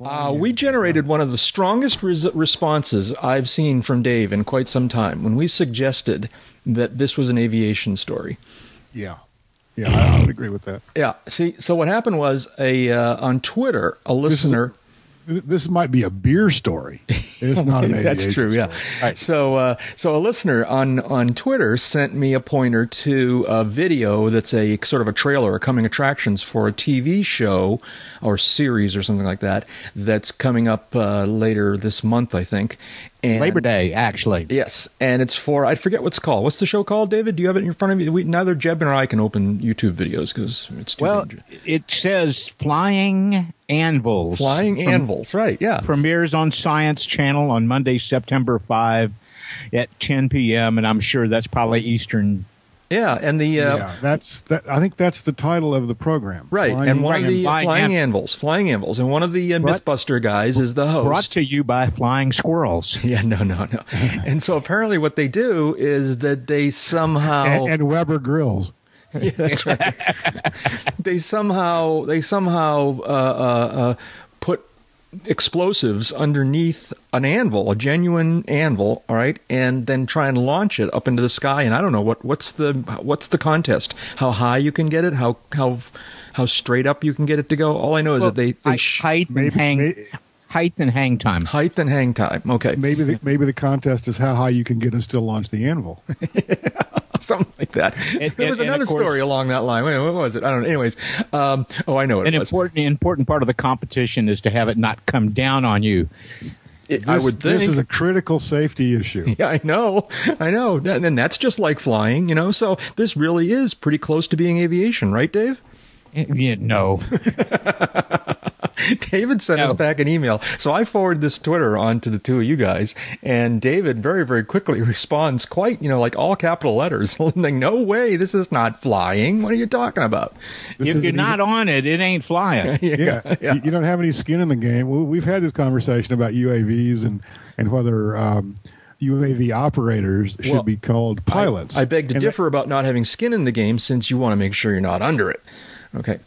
Uh, we generated one of the strongest res- responses I've seen from Dave in quite some time when we suggested that this was an aviation story. Yeah. Yeah, I, would agree with that. Yeah. See, so what happened was a uh, on Twitter, a listener. This, this might be a beer story. It's not an That's true. Yeah. story. All right. So, uh, so a listener on on Twitter sent me a pointer to a video that's a sort of a trailer, or coming attractions for a TV show or series or something like that that's coming up uh, later this month, I think. And Labor Day, actually. Yes, and it's for I forget what's called. What's the show called, David? Do you have it in front of you? We, neither Jeb nor I can open YouTube videos because it's too Well, dangerous. it says Flying Anvils. Flying From- anvils, right? Yeah. Premieres on Science Channel on Monday, September 5 at 10 p.m., and I'm sure that's probably Eastern. Yeah, and the uh, yeah, that's that. I think that's the title of the program. right, Flying- and one of the uh, Flying flying, An- anvils, flying anvils, and one of the uh, Brought- MythBuster guys is the host. Brought to you by Flying Squirrels. yeah, no, no, no. and so apparently, what they do is that they somehow and, and Weber Grills. Yeah, that's right. they somehow they somehow uh, uh, uh, put explosives underneath an anvil, a genuine anvil, all right, and then try and launch it up into the sky. And I don't know what what's the what's the contest? How high you can get it? How how how straight up you can get it to go? All I know is that they, they height, sh- height and Maybe- hang may- height and hang time. height and hang time. Okay, Maybe the maybe the contest is how high you can get and still launch the anvil. something like that. And- there was and- and another of course- story along that line. Wait, what was it? I don't know. Anyways, um, oh, I know what An it was. important important part of the competition is to have it not come down on you. It- I This- would think this is a critical safety issue. Yeah, I know, I know, That- and that's just like flying, you know. So this really is pretty close to being aviation, right, Dave? Yeah, no. David sent us back an email, so I forward this Twitter on to the two of you guys, and David very, very quickly responds, quite, you know, like all capital letters, like, "No way, this is not flying. What are you talking about?" This if you're isn't not on it, it ain't flying. yeah, You, you don't have any skin in the game. We- We've had this conversation about UAVs and and whether um, UAV operators should Well, be called pilots. I, I beg to And differ about not having skin in the game, since you want to make sure you're not under it. Okay.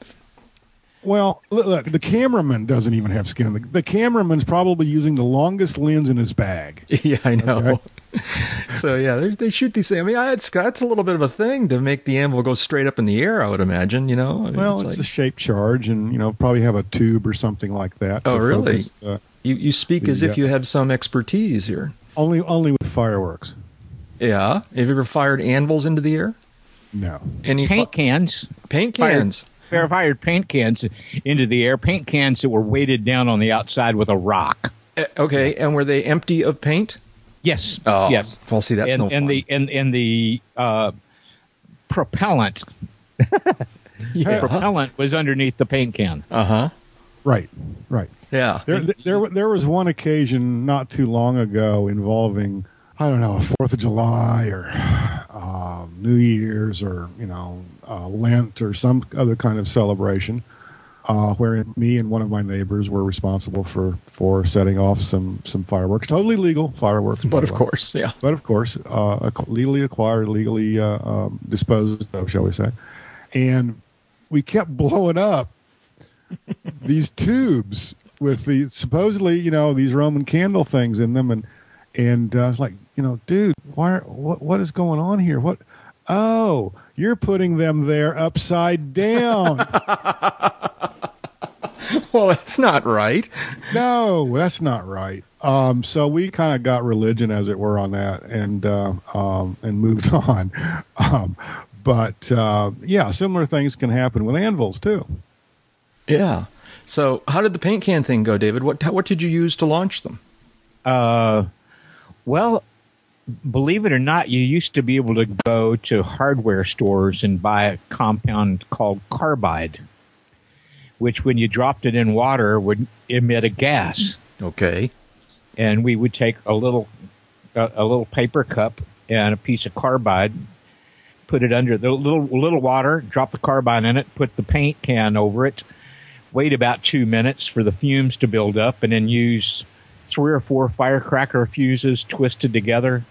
Well, look, look, the cameraman doesn't even have skin in the. The cameraman's probably using the longest lens in his bag. Yeah, I know. Okay. So yeah, they, they shoot these things. I mean, I, it's that's a little bit of a thing to make the anvil go straight up in the air. I would imagine. You know. I mean, Well, it's, like- a shaped charge, and you know probably have a tube or something like that. Oh, to really? focus, uh, you you speak as if uh, you have some expertise here. only only with fireworks. Yeah. Have you ever fired anvils into the air? No. Any fi- Paint cans. paint cans? Fair fired paint cans into the air. Paint cans that were weighted down on the outside with a rock. Eh, Okay, and were they empty of paint? Yes. Oh, yes. Well, see, that's and, no and fun. the and, and the uh, propellant yeah. propellant was underneath the paint can. Uh huh. Right. Right. Yeah. There, there, there was one occasion not too long ago involving, I don't know, a Fourth of July or uh, New Year's or you know uh, Lent or some other kind of celebration, uh, where me and one of my neighbors were responsible for for setting off some some fireworks, totally legal fireworks, But of way. course, yeah. But of course, uh, ac- legally acquired, legally uh, um, disposed of, shall we say? And we kept blowing up these tubes with the supposedly, you know, these Roman candle things in them, and and uh, I was like, you know, dude, why? Are, what what is going on here? What? Oh, you're putting them there upside down. Well, that's not right. no, that's not right. Um, so we kind of got religion, as it were, on that, and uh, um, and moved on. Um, but uh, yeah, similar things can happen with anvils too. Yeah. So, how did the paint can thing go, David? What what did you use to launch them? Uh, well, believe it or not, you used to be able to go to hardware stores and buy a compound called carbide, which, when you dropped it in water, would emit a gas. Okay. And we would take a little a, a little paper cup and a piece of carbide, put it under the little little water, drop the carbide in it, put the paint can over it, wait about two minutes for the fumes to build up, and then use three or four firecracker fuses twisted together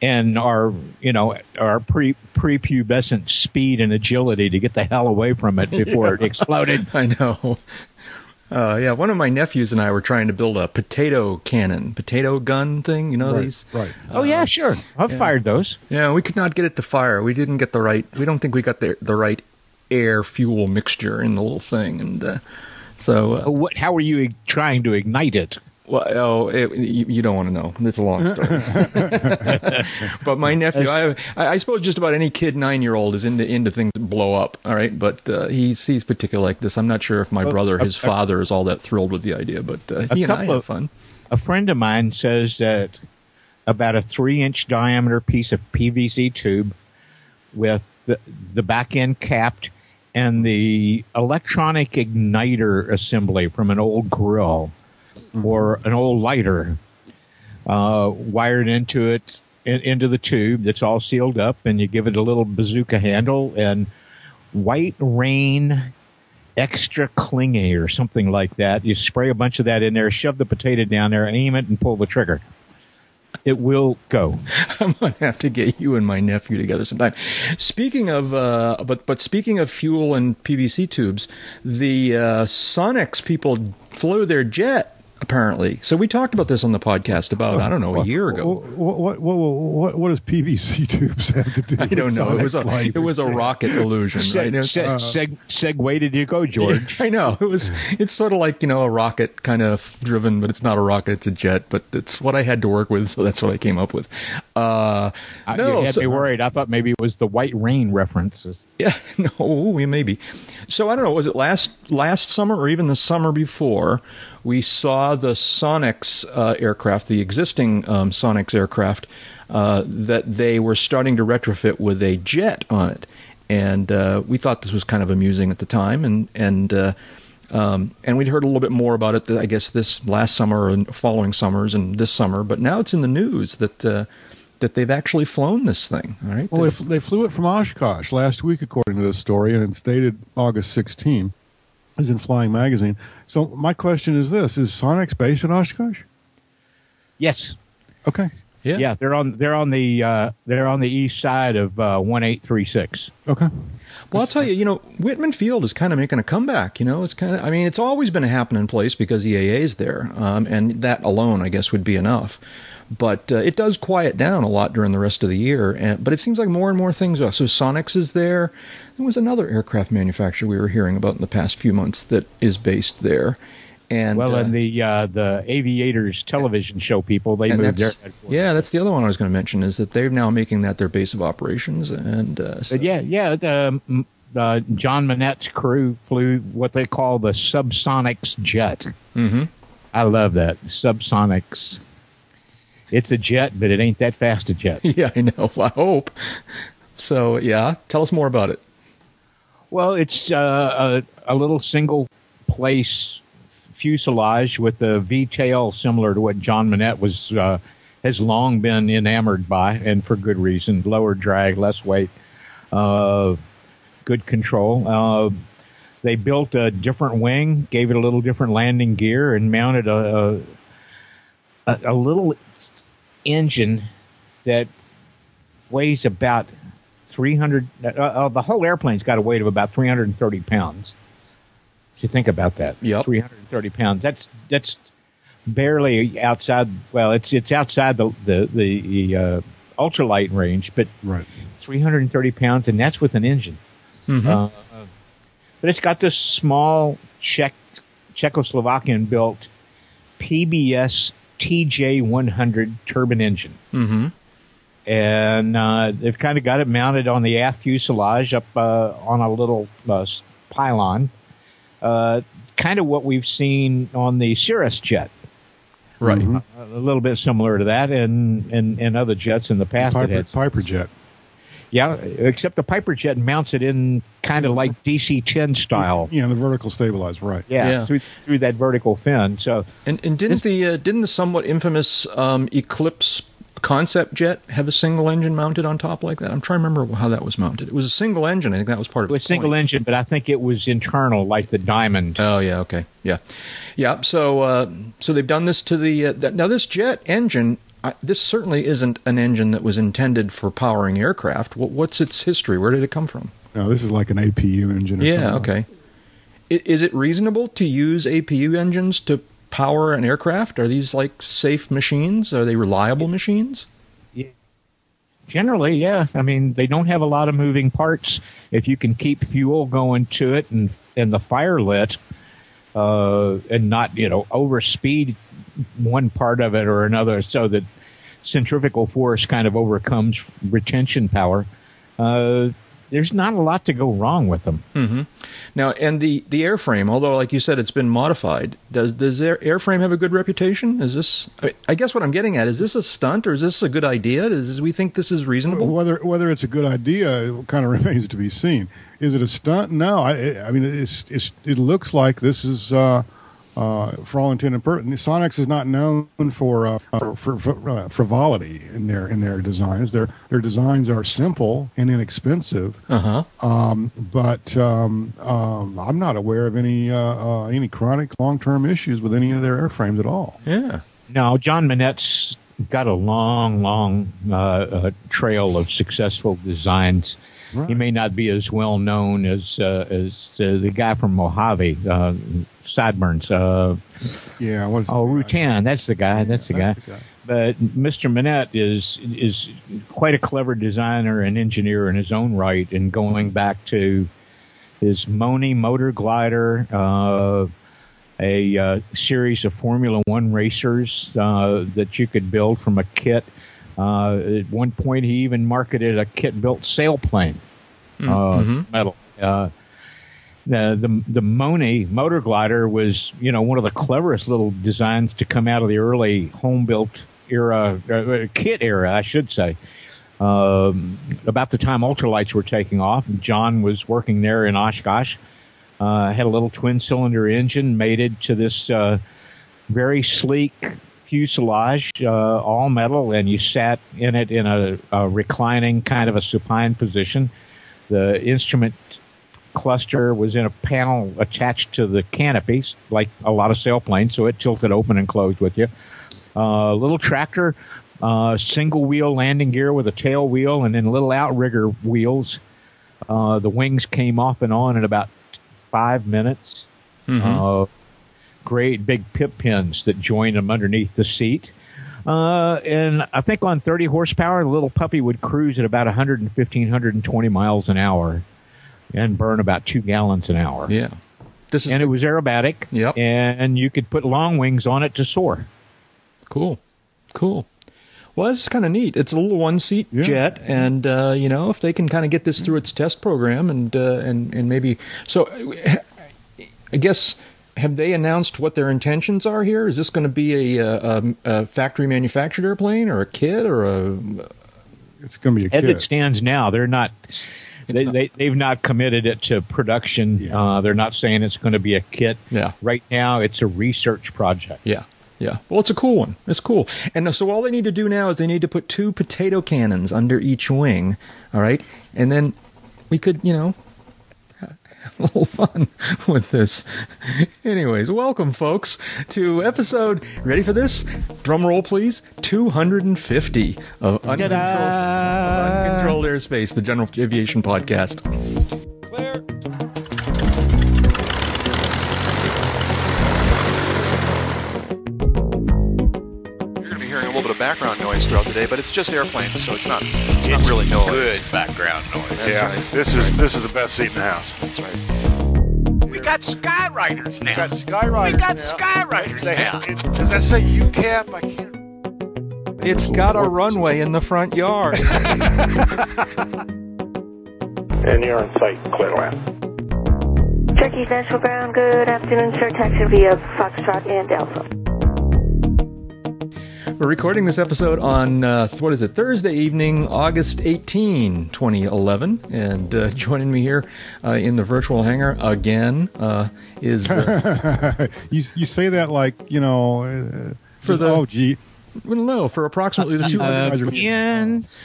and our you know our pre prepubescent speed and agility to get the hell away from it before it exploded. I know. Uh, yeah, one of my nephews and I were trying to build a potato cannon, potato gun thing. You know right, these? right. Oh yeah, sure. I've fired those. Yeah, we could not get it to fire. We didn't get the right. We don't think we got the the right air fuel mixture in the little thing, and uh, so uh, What? How are you trying to ignite it? Well, oh, it, you, you don't want to know. It's a long story. but my nephew, I, I I suppose just about any kid nine year old is into into things that blow up. All right, but uh, he's he's particular like this. I'm not sure if my Well, brother, a- his a- father, is all that thrilled with the idea, but uh, A he and I couple have of- fun. A friend of mine says that about a three-inch diameter piece of PVC tube with the, the back end capped and the electronic igniter assembly from an old grill or an old lighter uh, wired into it in, into the tube that's all sealed up and you give it a little bazooka handle and white rain extra clingy or something like that. You spray a bunch of that in there, shove the potato down there, aim it, and pull the trigger. It will go. I'm gonna have to get you and my nephew together sometime. Speaking of, uh, but but speaking of fuel and PVC tubes, the uh, Sonex people flew their jet apparently. So we talked about this on the podcast about I don't know a year ago. What what what what, what does PVC tubes have to do? I don't know. It was a it was a rocket illusion, right? Seg, uh, seg, seg, segue did you go, George? I know it was. It's sort of like you know a rocket kind of driven, but it's not a rocket; it's a jet. But it's what I had to work with, so that's what I came up with. Uh, Uh, no, you had so- me worried. I thought maybe it was the white rain references. Yeah, no, we maybe. So I don't know. Was it last last summer or even the summer before? We saw the Sonex uh, aircraft, the existing um, Sonex aircraft, uh, that they were starting to retrofit with a jet on it, and uh, we thought this was kind of amusing at the time, and and. Uh, um, and we'd heard a little bit more about it, I guess, this last summer and following summers and this summer. But now it's in the news that uh, that they've actually flown this thing. All right, Well, they, f- they flew it from Oshkosh last week, according to this story, and it's dated August 16. Is in Flying Magazine. So my question is this: Is Sonex based in Oshkosh? Yes. Okay. Yeah. yeah, they're on they're on the uh, they're on the east side of uh, one eight three six. Okay. Well, I'll tell you, you know, Wittman Field is kind of making a comeback. You know, it's kind of, I mean, it's always been a happening place because EAA is there, um, and that alone, I guess, would be enough. But uh, it does quiet down a lot during the rest of the year. And, but it seems like more and more things are. So Sonex is there. There was another aircraft manufacturer we were hearing about in the past few months that is based there. And Well, uh, and the uh, the aviators television show people they moved their that's, yeah, that's the other one I was going to mention is that they're now making that their base of operations. And uh, so, But yeah, yeah. The, um, uh, John Monnett's crew flew what they call the SubSonex jet. hmm I love that SubSonex. It's a jet, but it ain't that fast a jet. yeah, I know. I hope. So yeah, tell us more about it. Well, it's uh, a, a little single place fuselage with a V tail similar to what John Monnett was uh, has long been enamored by, and for good reason. Lower drag, less weight, uh, good control. Uh, they built a different wing, gave it a little different landing gear, and mounted a a, a, a little engine that weighs about 300 uh, uh, the whole airplane's got a weight of about 330 pounds so you think about that Yep. 330 pounds that's that's barely outside well it's it's outside the the the uh, ultralight range but Right. 330 pounds and that's with an engine Mm-hmm. uh, but it's got this small Czech Czechoslovakian built PBS TJ100 turbine engine Mm-hmm. and uh, they've kind of got it mounted on the aft fuselage up uh, on a little uh, pylon. Uh, kind of what we've seen on the Cirrus jet, Right. Mhm. a little bit similar to that, and and, and other jets in the past. that Piper, had- Piper jet. Yeah, except the Piper jet mounts it in kind of like DC-10 style. Yeah, the vertical stabilizer. Right. Yeah, Yeah. through through that vertical fin. So And and didn't This- the uh, didn't the somewhat infamous um, Eclipse concept jet have a single engine mounted on top like that? I'm trying to remember how that was mounted. It was a single engine. I think that was part of it was single point. engine, but I think it was internal, like the Diamond. Oh yeah, okay, yeah, yeah. So uh, so they've done this to the uh, th- now this jet engine. I, this certainly isn't an engine that was intended for powering aircraft. What, what's its history? Where did it come from? No, this is like an APU engine. Or Yeah, something. okay. I- Is it reasonable to use APU engines to power an aircraft? Are these like safe machines? Are they reliable machines? Generally, yeah. I mean, they don't have a lot of moving parts. If you can keep fuel going to it and and the fire lit, uh, and not you know overspeed one part of it or another, so that centrifugal force kind of overcomes retention power. Uh, there's not a lot to go wrong with them. Mm-hmm. Now, and the, the airframe, although like you said, it's been modified. Does does their airframe have a good reputation? Is this? I, I guess what I'm getting at is this a stunt or is this a good idea? Does we think this is reasonable? Whether whether it's a good idea kind of remains to be seen. Is it a stunt? No, I, I mean it's, it's it looks like this is uh, uh, for all intent and purpose. Sonex is not known for, uh, for, for, for uh, frivolity in their in their designs. Their their designs are simple and inexpensive. Uh huh. Um, but um, um, I'm not aware of any uh, uh, any chronic long term issues with any of their airframes at all. Yeah. No, John Monnett's got a long, long uh, uh, trail of successful designs. Right. He may not be as well known as uh, as uh, the guy from Mojave, uh, Sideburns. Uh, Yeah. What is oh, Rutan, that's the guy. That's the guy. The guy. But Mr. Monnett is is quite a clever designer and engineer in his own right, and going back to his Moni motor glider, uh, a uh, series of Formula One racers uh, that you could build from a kit. Uh, at one point, he even marketed a kit-built sailplane uh, mhm. metal. Uh, the the the Moni motor glider was you know one of the cleverest little designs to come out of the early home built era uh, kit era I should say. Um, about the time ultralights were taking off, John was working there in Oshkosh. Uh, had a little twin cylinder engine mated to this uh, very sleek fuselage, uh, all metal, and you sat in it in a, a reclining kind of a supine position. The instrument cluster was in a panel attached to the canopies, like a lot of sailplanes, so it tilted open and closed with you. Uh, little tractor, uh, single wheel landing gear with a tail wheel, and then little outrigger wheels. Uh, the wings came off and on in about five minutes. Uh, great big pip pins that joined them underneath the seat. Uh, and I think on 30 horsepower, the little puppy would cruise at about 115, 120 miles an hour and burn about two gallons an hour. Yeah. This is And it was aerobatic. Yep. And you could put long wings on it to soar. cool. Cool. Well, this is kind of neat. It's a little one-seat Yeah. jet, and uh, you know, if they can kind of get this through its test program, and uh, and and maybe so, uh, I guess have they announced what their intentions are here? Is this going to be a, a, a factory manufactured airplane, or a kit, or a It's going to be a As kit. it stands now, they're not. They, they, they've not committed it to production. Yeah. Uh, they're not saying it's going to be a kit. Yeah. Right now, it's a research project. Yeah, yeah. Well, it's a cool one. It's cool. And so all they need to do now is they need to put two potato cannons under each wing. All right, and then we could, you know, a little fun with this. Anyways, welcome, folks, to episode. Ready for this? Drum roll, please. 250 of uncontrolled, Ta-da! uncontrolled airspace, the General Aviation Podcast. Clear. Background noise throughout the day, but it's just airplanes, so it's not it's, not really noise. Good background noise. That's yeah, right. this is this is the best seat in the house. That's right. We got Skyriders now. We got Skyriders. We got now. Skywriters They now. it- does that say UCAP? I can't. It's got a runway in the front yard. And you're on site, Clearland. Turkey Central Ground, good afternoon, sir. Taxi via Foxtrot and Alpha. We're recording this episode on, uh, what is it, Thursday evening, August 18, 2011. And uh, joining me here uh, in the virtual hangar again uh, is, uh, you you say that like you know uh, For the- oh gee well, no, for approximately the two, Uh,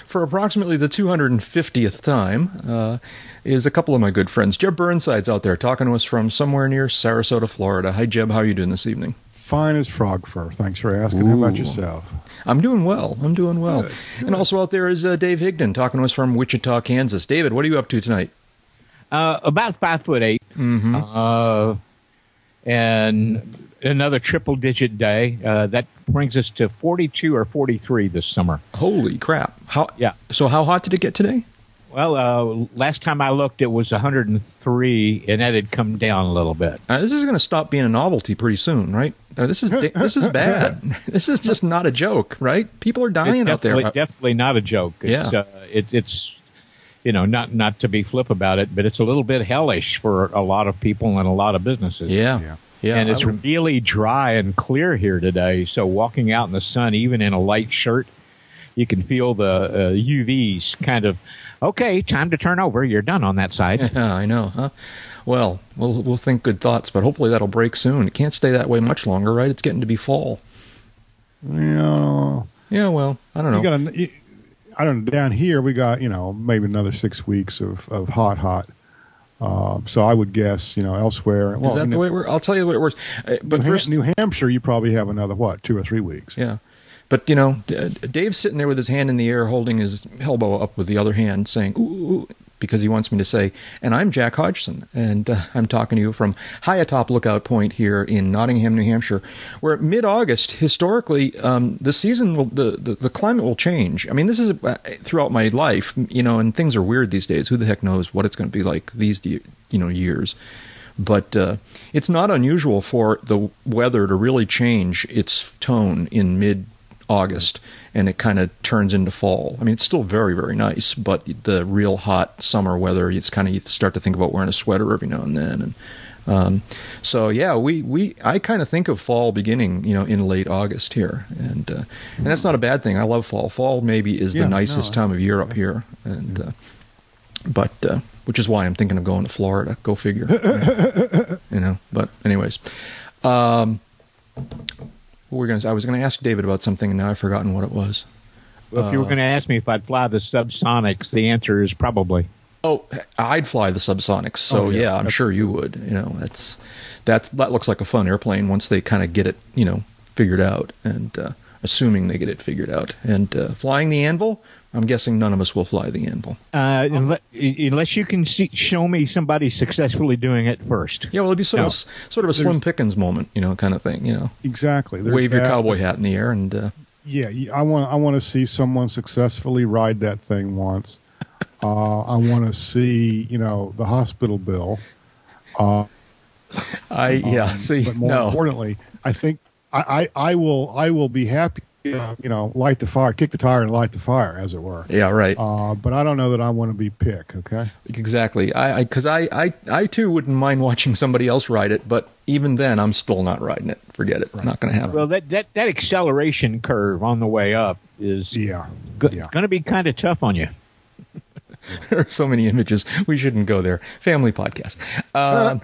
for approximately the 250th time uh, is a couple of my good friends. Jeb Burnside's out there talking to us from somewhere near Sarasota, Florida. Hi, Jeb. How are you doing this evening? Fine as frog fur. Thanks for asking. How about yourself? I'm doing well. I'm doing well. Good, And also out there is uh, Dave Higdon talking to us from Wichita, Kansas. David, what are you up to tonight? uh, about five foot eight, Mm-hmm. Uh, and another triple digit day. Uh, that brings us to 42 or 43 this summer. Holy crap! How? Yeah. So how hot did it get today? Well, uh, last time I looked, it was 103, and that had come down a little bit. Uh, this is going to stop being a novelty pretty soon, right? Uh, this is this is bad. this is just not a joke, right? People are dying out there. definitely, definitely not a joke. It's, Yeah. uh, it, it's you know not not to be flip about it, but it's a little bit hellish for a lot of people and a lot of businesses. yeah. Yeah. Yeah. and it's would- really dry and clear here today. So walking out in the sun, even in a light shirt, you can feel the uh, UVs kind of. Okay, time to turn over. You're done on that side. Yeah, I know, huh? Well, we'll we'll think good thoughts, but hopefully that'll break soon. It can't stay that way much longer, right? It's getting to be fall. Yeah. Yeah, well, I don't know. You got a, you- I don't know. Down here, we got you know maybe another six weeks of, of hot, hot. Um, so I would guess you know elsewhere. Well, is that in the way it works? I'll tell you the way it works. Uh, But New, first, Ham- New Hampshire, you probably have another what two or three weeks. yeah. But you know, Dave's sitting there with his hand in the air, holding his elbow up with the other hand, saying "ooh,", ooh, ooh," because he wants me to say. And I'm Jack Hodgson, and uh, I'm talking to you from high atop Lookout Point here in Nottingham, New Hampshire, where mid-August, historically, um, the season, will, the, the the climate will change. I mean, this is uh, throughout my life, you know, and things are weird these days. Who the heck knows what it's going to be like these, you know, years but uh, it's not unusual for the weather to really change its tone in mid August and it kind of turns into fall. I mean, it's still very, very nice, but the real hot summer weather, it's kind of you start to think about wearing a sweater every now and then. And um, so, yeah, we, we I kind of think of fall beginning, you know, in late August here, and uh, and that's not a bad thing. I love fall. Fall maybe is Yeah, the nicest I- time of year up here, and uh, but uh, which is why I'm thinking of going to Florida. Go figure. you know. But anyways, um, were we gonna? I was gonna ask David about something, and now I've forgotten what it was. Well, if you were Uh, going to ask me if I'd fly the SubSonex, the answer is probably. Oh, I'd fly the SubSonex. So Oh, yeah, yeah, I'm that's- sure you would. You know, that's that's that looks like a fun airplane once they kind of get it, you know, figured out, and uh, assuming they get it figured out. And uh, flying the Anvil, I'm guessing none of us will fly the Anvil. Uh, unless, unless you can see, show me somebody successfully doing it first. Yeah, well, it'd be sort No. of sort of a Slim Pickens moment, you know, kind of thing. You know, Exactly. There's wave your cowboy hat in the air and. Uh, Yeah, I want I want to see someone successfully ride that thing once. Uh, I want to see you know the hospital bill. Uh, I yeah. um, See, but more no. importantly, I think I, I, I will I will be happy. Uh, you know, light the fire, kick the tire, and light the fire, as it were. Yeah, right. Uh, but I don't know that I want to be pick. Okay. Exactly. I because I, I, I too wouldn't mind watching somebody else ride it, but even then, I'm still not riding it. Forget it. Not going to happen. Well, that, that, that acceleration curve on the way up is Yeah. go- yeah. going to be kind of tough on you. there are so many images. We shouldn't go there. Family podcast. Um,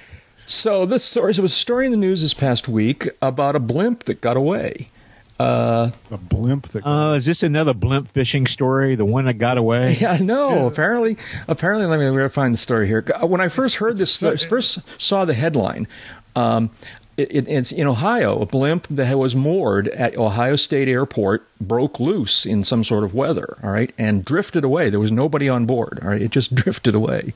so this story there was a story in the news this past week about a blimp that got away. Uh, A blimp that. Uh, is this another blimp fishing story? The one that got away? yeah, no. Apparently, apparently, let me let find the story here. When I first heard this, so- first saw the headline. Um, it, it, it's in Ohio. A blimp that was moored at Ohio State Airport broke loose in some sort of weather. All right, and drifted away. There was nobody on board. All right, it just drifted away.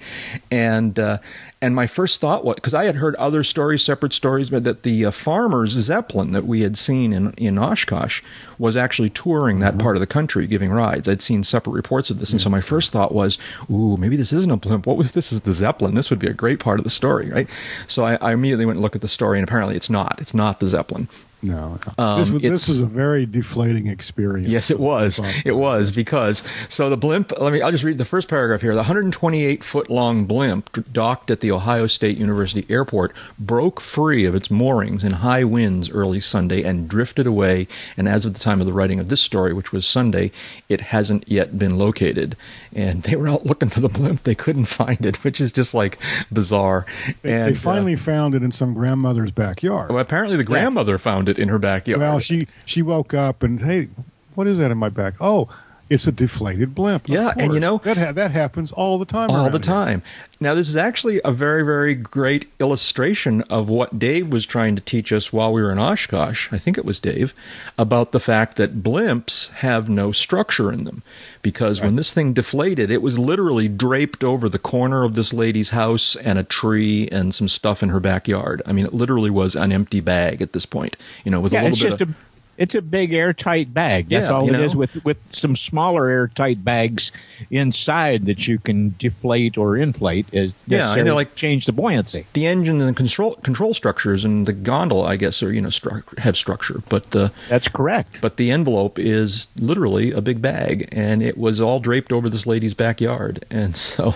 And uh, and my first thought was because I had heard other stories, separate stories, but that the uh, farmers Zeppelin that we had seen in in Oshkosh was actually touring that part of the country, giving rides. I'd seen separate reports of this, and so my first thought was, "Ooh, maybe this isn't a blimp. What was this? Is the Zeppelin? This would be a great part of the story, right?" So I, I immediately went and looked at the story, and apparently it's not. It's not the Zeppelin. No. um, this, was, this is a very deflating experience. Yes, it was. It was because so the blimp. Let me. I'll just read the first paragraph here. The 128 foot long blimp docked at the Ohio State University Airport broke free of its moorings in high winds early Sunday and drifted away. And as of the time of the writing of this story, which was Sunday, it hasn't yet been located. And they were out looking for the blimp. They couldn't find it, which is just like bizarre. They, and they finally uh, found it in some grandmother's backyard. well, apparently the grandmother found it in her backyard. Well, she she woke up and hey, what is that in my back? Oh, It's a deflated blimp. of Yeah, and you know- that ha- that happens all the time. all around the here. time. Now, this is actually a very, very great illustration of what Dave was trying to teach us while we were in Oshkosh. I think it was Dave about the fact that blimps have no structure in them, because when this thing deflated, it was literally draped over the corner of this lady's house and a tree and some stuff in her backyard. I mean, it literally was an empty bag at this point. You know, with a Yeah, little it's bit just of a it's a big airtight bag. That's Yeah, all it is know. with with some smaller airtight bags inside that you can deflate or inflate as Yeah, and know, like- change the buoyancy. the engine and the control control structures and the gondola, I guess, are you know stru- have structure, but the That's correct. but the envelope is literally a big bag, and it was all draped over this lady's backyard, and so.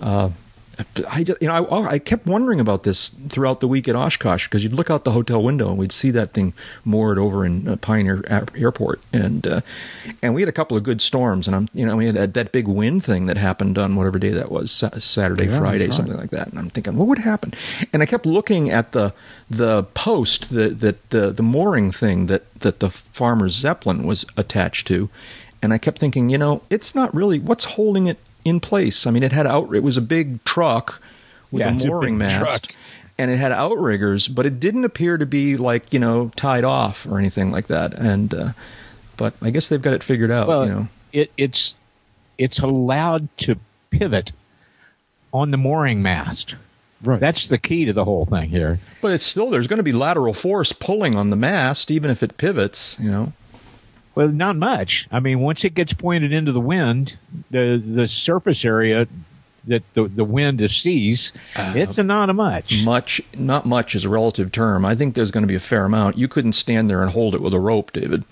Uh, I, you know, I, I kept wondering about this throughout the week at Oshkosh because you'd look out the hotel window and we'd see that thing moored over in uh, Pioneer Airport, and uh, and we had a couple of good storms, and I'm, you know, we had that, that big wind thing that happened on whatever day that was, Saturday, Yeah, Friday, something like that, and I'm thinking, what would happen? And I kept looking at the the post, the that the the mooring thing that that the farmer's zeppelin was attached to, and I kept thinking, you know, it's not really what's holding it in place. I mean, it had out. It was a big truck with Yeah, a it's a mooring mast. truck. And it had outriggers, but it didn't appear to be like you know tied off or anything like that. And uh, but I guess they've got it figured out. Well, you know, it, it's it's allowed to pivot on the mooring mast. Right. That's the key to the whole thing here. but it's still there's going to be lateral force pulling on the mast, even if it pivots. You know. Well, not much. I mean, once it gets pointed into the wind, the the surface area that the the wind sees, uh, it's a not a much. Much, not much is a relative term. I think there's going to be a fair amount. You couldn't stand there and hold it with a rope, David.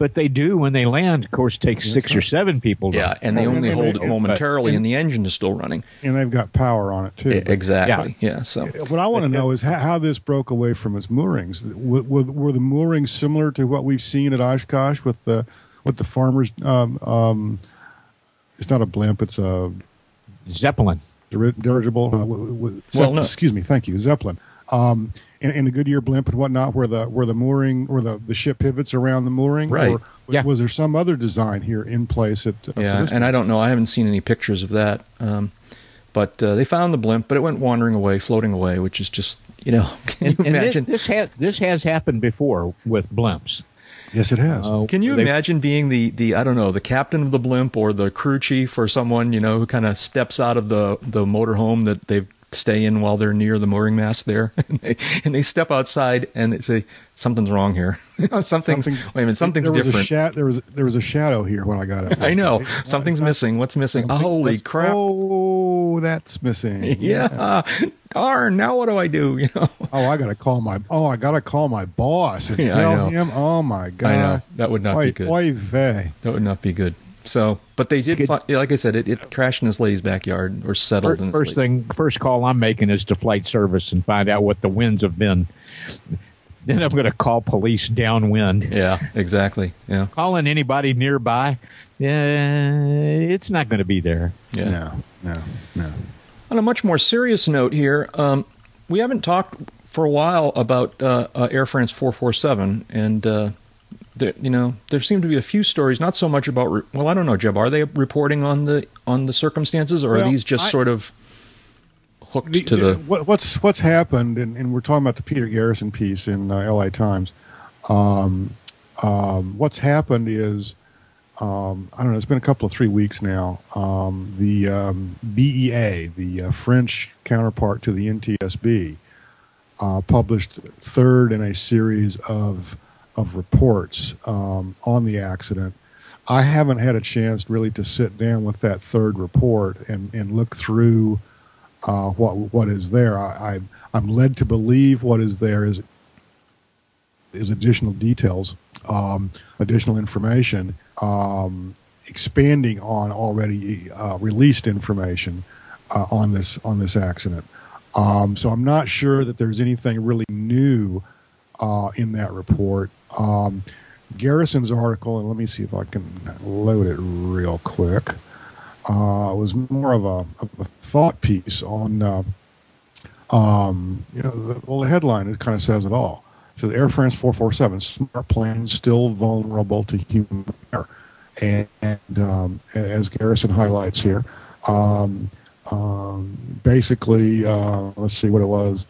But they do when they land. Of course, takes six or seven people. To Yeah, and they Well, only and- hold and- it momentarily, and- and the engine is still running. and they've got power on it too. But- Exactly. Yeah. So What I want to know is how, how this broke away from its moorings. Were, were, were the moorings similar to what we've seen at Oshkosh with the with the farmers? Um, um, it's not a blimp; it's a Zeppelin. diri- dirigible. Uh, w- w- Well, Zepp- no. Excuse me, thank you, Zeppelin. Um, and, and the Goodyear blimp and whatnot, where the where the mooring or the, the ship pivots around the mooring. Right. Or was, Yeah. was there some other design here in place? At uh, yeah, and? I don't know. I haven't seen any pictures of that. Um, but uh, they found the blimp, but it went wandering away, floating away, which is just you know. Can And, you and imagine? this has this has happened before with blimps. yes, it has. Uh, Can you they- imagine being the, the I don't know the captain of the blimp or the crew chief or someone you know who kind of steps out of the the motorhome that they stay in while they're near the mooring mast there. And they, and they step outside and they say something's wrong here. Something's Something- wait a minute something's there was different. A sha- there was there was a shadow here when I got up. I know. It's something's not- missing. What's missing? oh, holy crap. Oh, that's missing. yeah. Darn now what do I do? You know? Oh, I gotta call my. Oh, I gotta call my boss and Yeah, tell him. Oh my god. I know. that would not Oy, be good. oy vey. that would not be good so but they did Skid- like I said it, it crashed in this lady's backyard or settled First, in first lady- thing, first call I'm making is to flight service and find out what the winds have been. Then I'm going to call police downwind. yeah exactly yeah Calling anybody nearby, Yeah, it's not going to be there. yeah No, no, no. On a much more serious note here, um, we haven't talked for a while about uh, uh, Air France 447, and uh, there, you know there seem to be a few stories, not so much about. Re- well, I don't know, Jeb. Are they reporting on the on the circumstances, or are these just I- sort of hooked The- to the- the? what, what's what's happened, and, and we're talking about the Peter Garrison piece in uh, L.A. Times. Um, um, what's happened is, um, I don't know. It's been a couple of three weeks now. Um, the um, BEA, the uh, French counterpart to the NTSB, uh, published third in a series of of reports um, on the accident. I haven't had a chance really to sit down with that third report and, and look through uh, what what is there. I, I I'm led to believe what is there is is additional details, um, additional information, um, expanding on already uh, released information uh, on this on this accident. Um, so I'm not sure that there's anything really new uh, in that report. Um, Garrison's article, and let me see if I can load it real quick uh, was more of a, a thought piece on, uh, um, you know, the, well, the headline it kind of says it all. So Air France 447, smart plane still vulnerable to human error. And, and um, as Garrison highlights here, um, um, basically, uh, let's see what it was.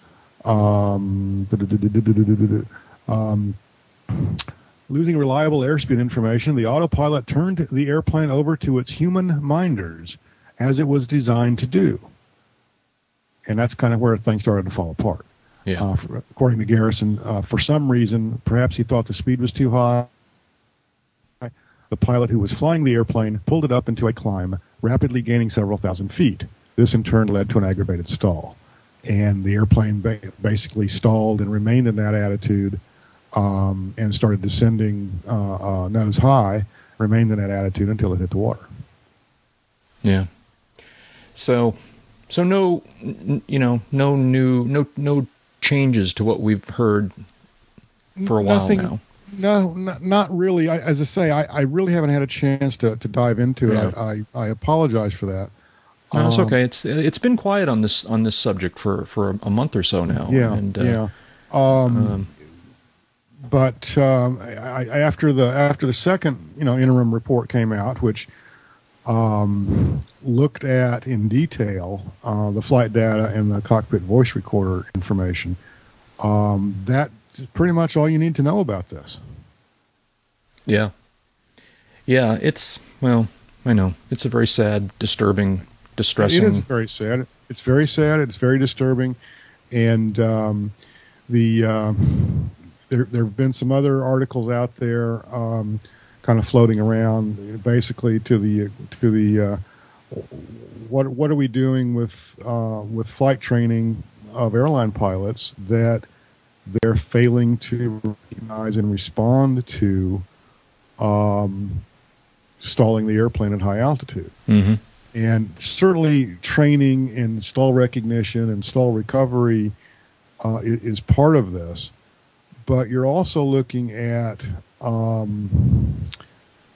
Losing reliable airspeed information, the autopilot turned the airplane over to its human minders, as it was designed to do. And that's kind of where things started to fall apart. Yeah. Uh, for, according to Garrison, uh, for some reason, perhaps he thought the speed was too high. The pilot who was flying the airplane pulled it up into a climb, rapidly gaining several thousand feet. This in turn led to an aggravated stall. And the airplane ba- basically stalled and remained in that attitude um, and started descending uh, uh, nose high, remained in that attitude until it hit the water. Yeah. So, so no, n- you know, no new, no, no changes to what we've heard for a while Nothing- now. No, not, not really. I, as I say, I, I really haven't had a chance to, to dive into it. Yeah. I, I, I apologize for that. No, it's Um, okay. It's it's been quiet on this on this subject for for a month or so now. Yeah, And, uh, yeah. Um, um, but um, I, I, after the after the second you know interim report came out, which um, looked at in detail uh, the flight data and the cockpit voice recorder information, um, that's pretty much all you need to know about this. yeah. Yeah. It's well, I know it's a very sad, disturbing, distressing. It is very sad. It's very sad. It's very disturbing, and um, the um, there there have been some other articles out there, um, kind of floating around, basically to the to the uh, what what are we doing with uh, with flight training of airline pilots that they're failing to recognize and respond to um, stalling the airplane at high altitude hmm and certainly training and stall recognition and stall recovery uh, is part of this. But you're also looking at um,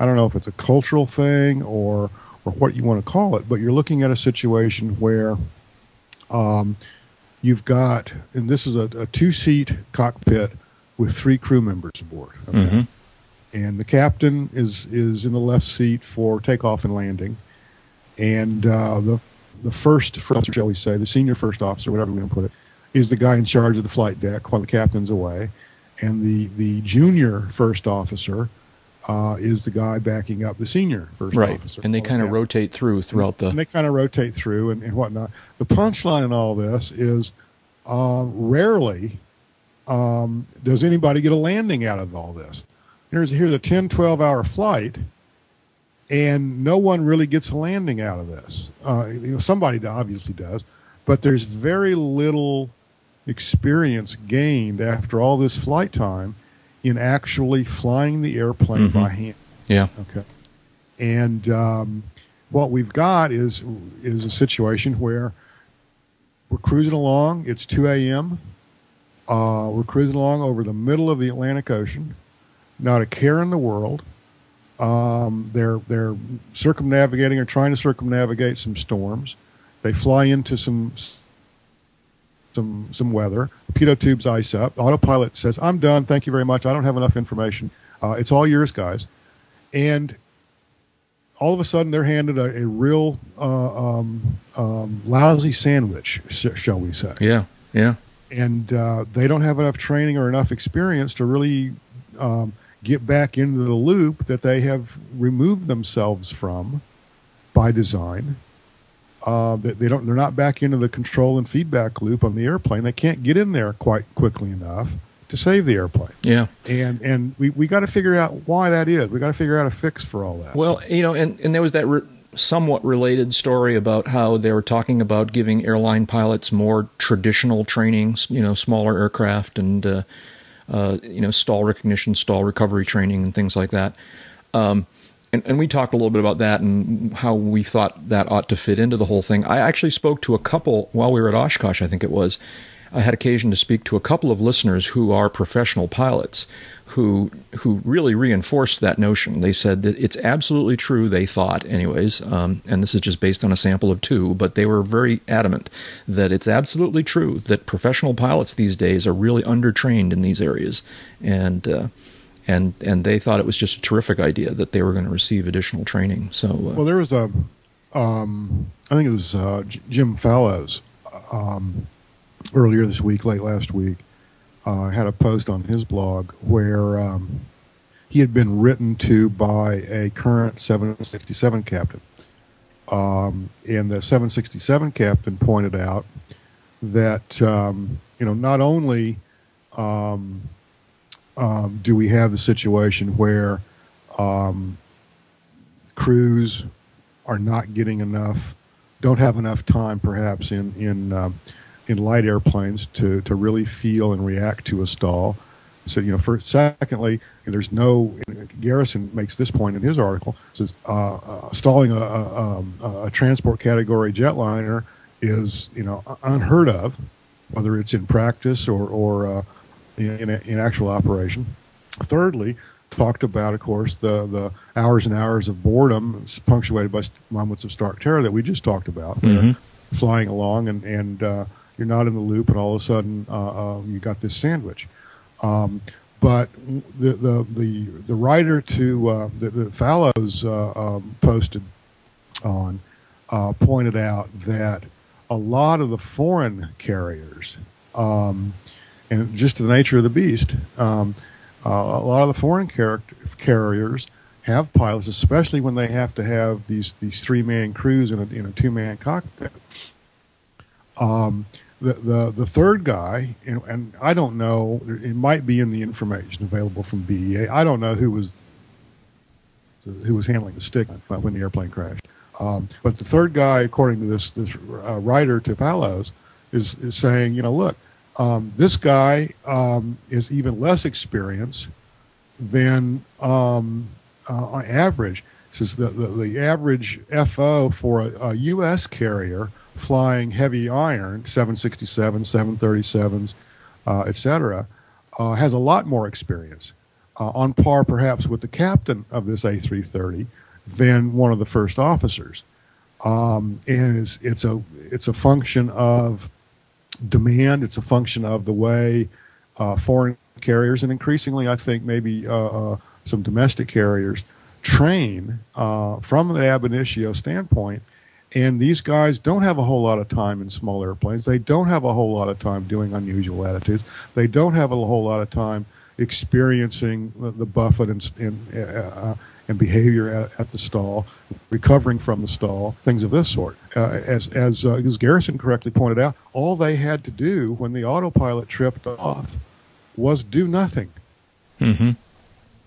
I don't know if it's a cultural thing or or what you want to call it, but you're looking at a situation where um, you've got and this is a, a two seat cockpit with three crew members aboard. Okay? Mhm. And the captain is is in the left seat for takeoff and landing and uh, the the first first officer, shall we say, the senior first officer, whatever we want to put it, is the guy in charge of the flight deck while the captain's away, and the the junior first officer uh, is the guy backing up the senior first Right. officer. And they kind of rotate through throughout the. and they kind of rotate through and, and whatnot. The punchline in all this is uh, rarely um, does anybody get a landing out of all this. Here's here's a 10, 12 hour flight, and no one really gets a landing out of this. Uh, you know, somebody obviously does, but there's very little experience gained after all this flight time in actually flying the airplane Mhm. by hand. Yeah. Okay. And um, what we've got is is a situation where we're cruising along. It's 2 a.m. Uh, we're cruising along over the middle of the Atlantic Ocean. Not a care in the world. Um, they're they're circumnavigating or trying to circumnavigate some storms. They fly into some some some weather. Pitot tubes ice up. Autopilot says, "I'm done. Thank you very much. I don't have enough information. Uh, it's all yours, guys." And all of a sudden, they're handed a, a real uh, um, um, lousy sandwich, sh- shall we say? Yeah. Yeah. and uh, they don't have enough training or enough experience to really um, get back into the loop that they have removed themselves from by design. Uh, they, they don't. They're not back into the control and feedback loop on the airplane. They can't get in there quite quickly enough to save the airplane. Yeah. And and we, we got to figure out why that is. We got to figure out a fix for all that. Well, you know, and, and there was that re- somewhat related story about how they were talking about giving airline pilots more traditional training, you know, smaller aircraft and, uh, uh, you know, stall recognition, stall recovery training, and things like that. Um, and, and we talked a little bit about that and how we thought that ought to fit into the whole thing. I actually spoke to a couple while we were at Oshkosh, I think it was. I had occasion to speak to a couple of listeners who are professional pilots who who really reinforced that notion. They said that it's absolutely true. They thought, anyways, um, and this is just based on a sample of two, but they were very adamant that it's absolutely true that professional pilots these days are really undertrained in these areas, and uh, and and they thought it was just a terrific idea that they were going to receive additional training. So uh, Well, there was a, um, I think it was uh, J- Jim Fallows um, earlier this week, late last week, uh, had a post on his blog where um, he had been written to by a current 767 captain. Um, and the 767 captain pointed out that, um, you know, not only um, um, do we have the situation where um, crews are not getting enough, don't have enough time, perhaps in in um, in light airplanes to to really feel and react to a stall. So you know, secondly, there's no. Garrison makes this point in his article. Says uh, uh, stalling a, a, um, a transport category jetliner is you know unheard of, whether it's in practice or or uh, in, in actual operation. Thirdly, talked about, of course, the, the hours and hours of boredom punctuated by moments of stark terror that we just talked about. Mhm. Flying along and, and uh, you're not in the loop, and all of a sudden uh, uh, you got this sandwich. Um, but the, the, the, the writer to uh, the, the Fallows uh, um, posted on uh, pointed out that a lot of the foreign carriers, um, and just the nature of the beast, um, uh, a lot of the foreign car- carriers have pilots, especially when they have to have these these three man crews in a, in a two man cockpit. Um, the, the the third guy, and, and I don't know, it might be in the information available from BEA. I don't know who was who was handling the stick when the airplane crashed. Um, but the third guy, according to this this uh, writer to Fallows, is is saying, you know, look, um, this guy um, is even less experienced than um, uh, on average. Says the, the the average FO for a, a U.S. carrier flying heavy iron, 767, 737s, uh, et cetera, uh, has a lot more experience, uh, on par perhaps with the captain of this A330 than one of the first officers. Um, and it's, it's a it's a function of demand. It's a function of the way uh, foreign carriers and increasingly, I think, maybe uh, uh, some domestic carriers train uh, from the ab initio standpoint. And these guys don't have a whole lot of time in small airplanes. They don't have a whole lot of time doing unusual attitudes. They don't have a whole lot of time experiencing the, buffet and, and, uh, and behavior at, at the stall, recovering from the stall, things of this sort. Uh, as as, uh, as Garrison correctly pointed out, all they had to do when the autopilot tripped off was do nothing, hmm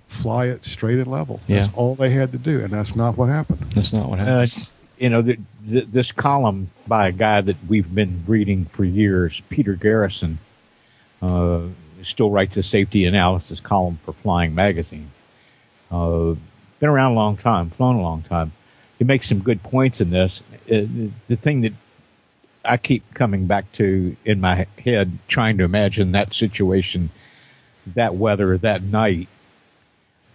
fly it straight and level. That's all they had to do, and that's not what happened. that's not what Uh, happened. you know, th th this column by a guy that we've been reading for years, Peter Garrison, uh, still writes a safety analysis column for Flying Magazine. Uh, been around a long time, flown a long time. He makes some good points in this. Uh, the, the thing that I keep coming back to in my head, trying to imagine that situation, that weather, that night,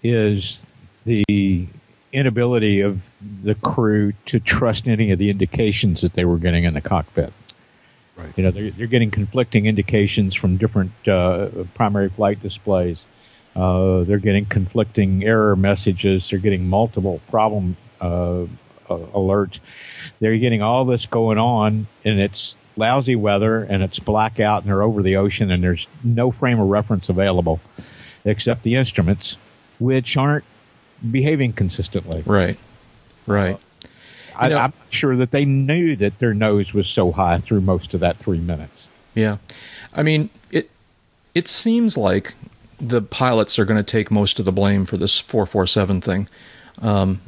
is the inability of the crew to trust any of the indications that they were getting in the cockpit. Right. You know, they're, they're getting conflicting indications from different uh, primary flight displays. Uh, they're getting conflicting error messages. They're getting multiple problem uh, uh, alerts. They're getting all this going on, and it's lousy weather, and it's blackout, and they're over the ocean, and there's no frame of reference available except the instruments, which aren't behaving consistently. Right, right. I, know- I'm sure that they knew that their nose was so high through most of that three minutes. Yeah, I mean it. It seems like the pilots are going to take most of the blame for this 447 thing. Um,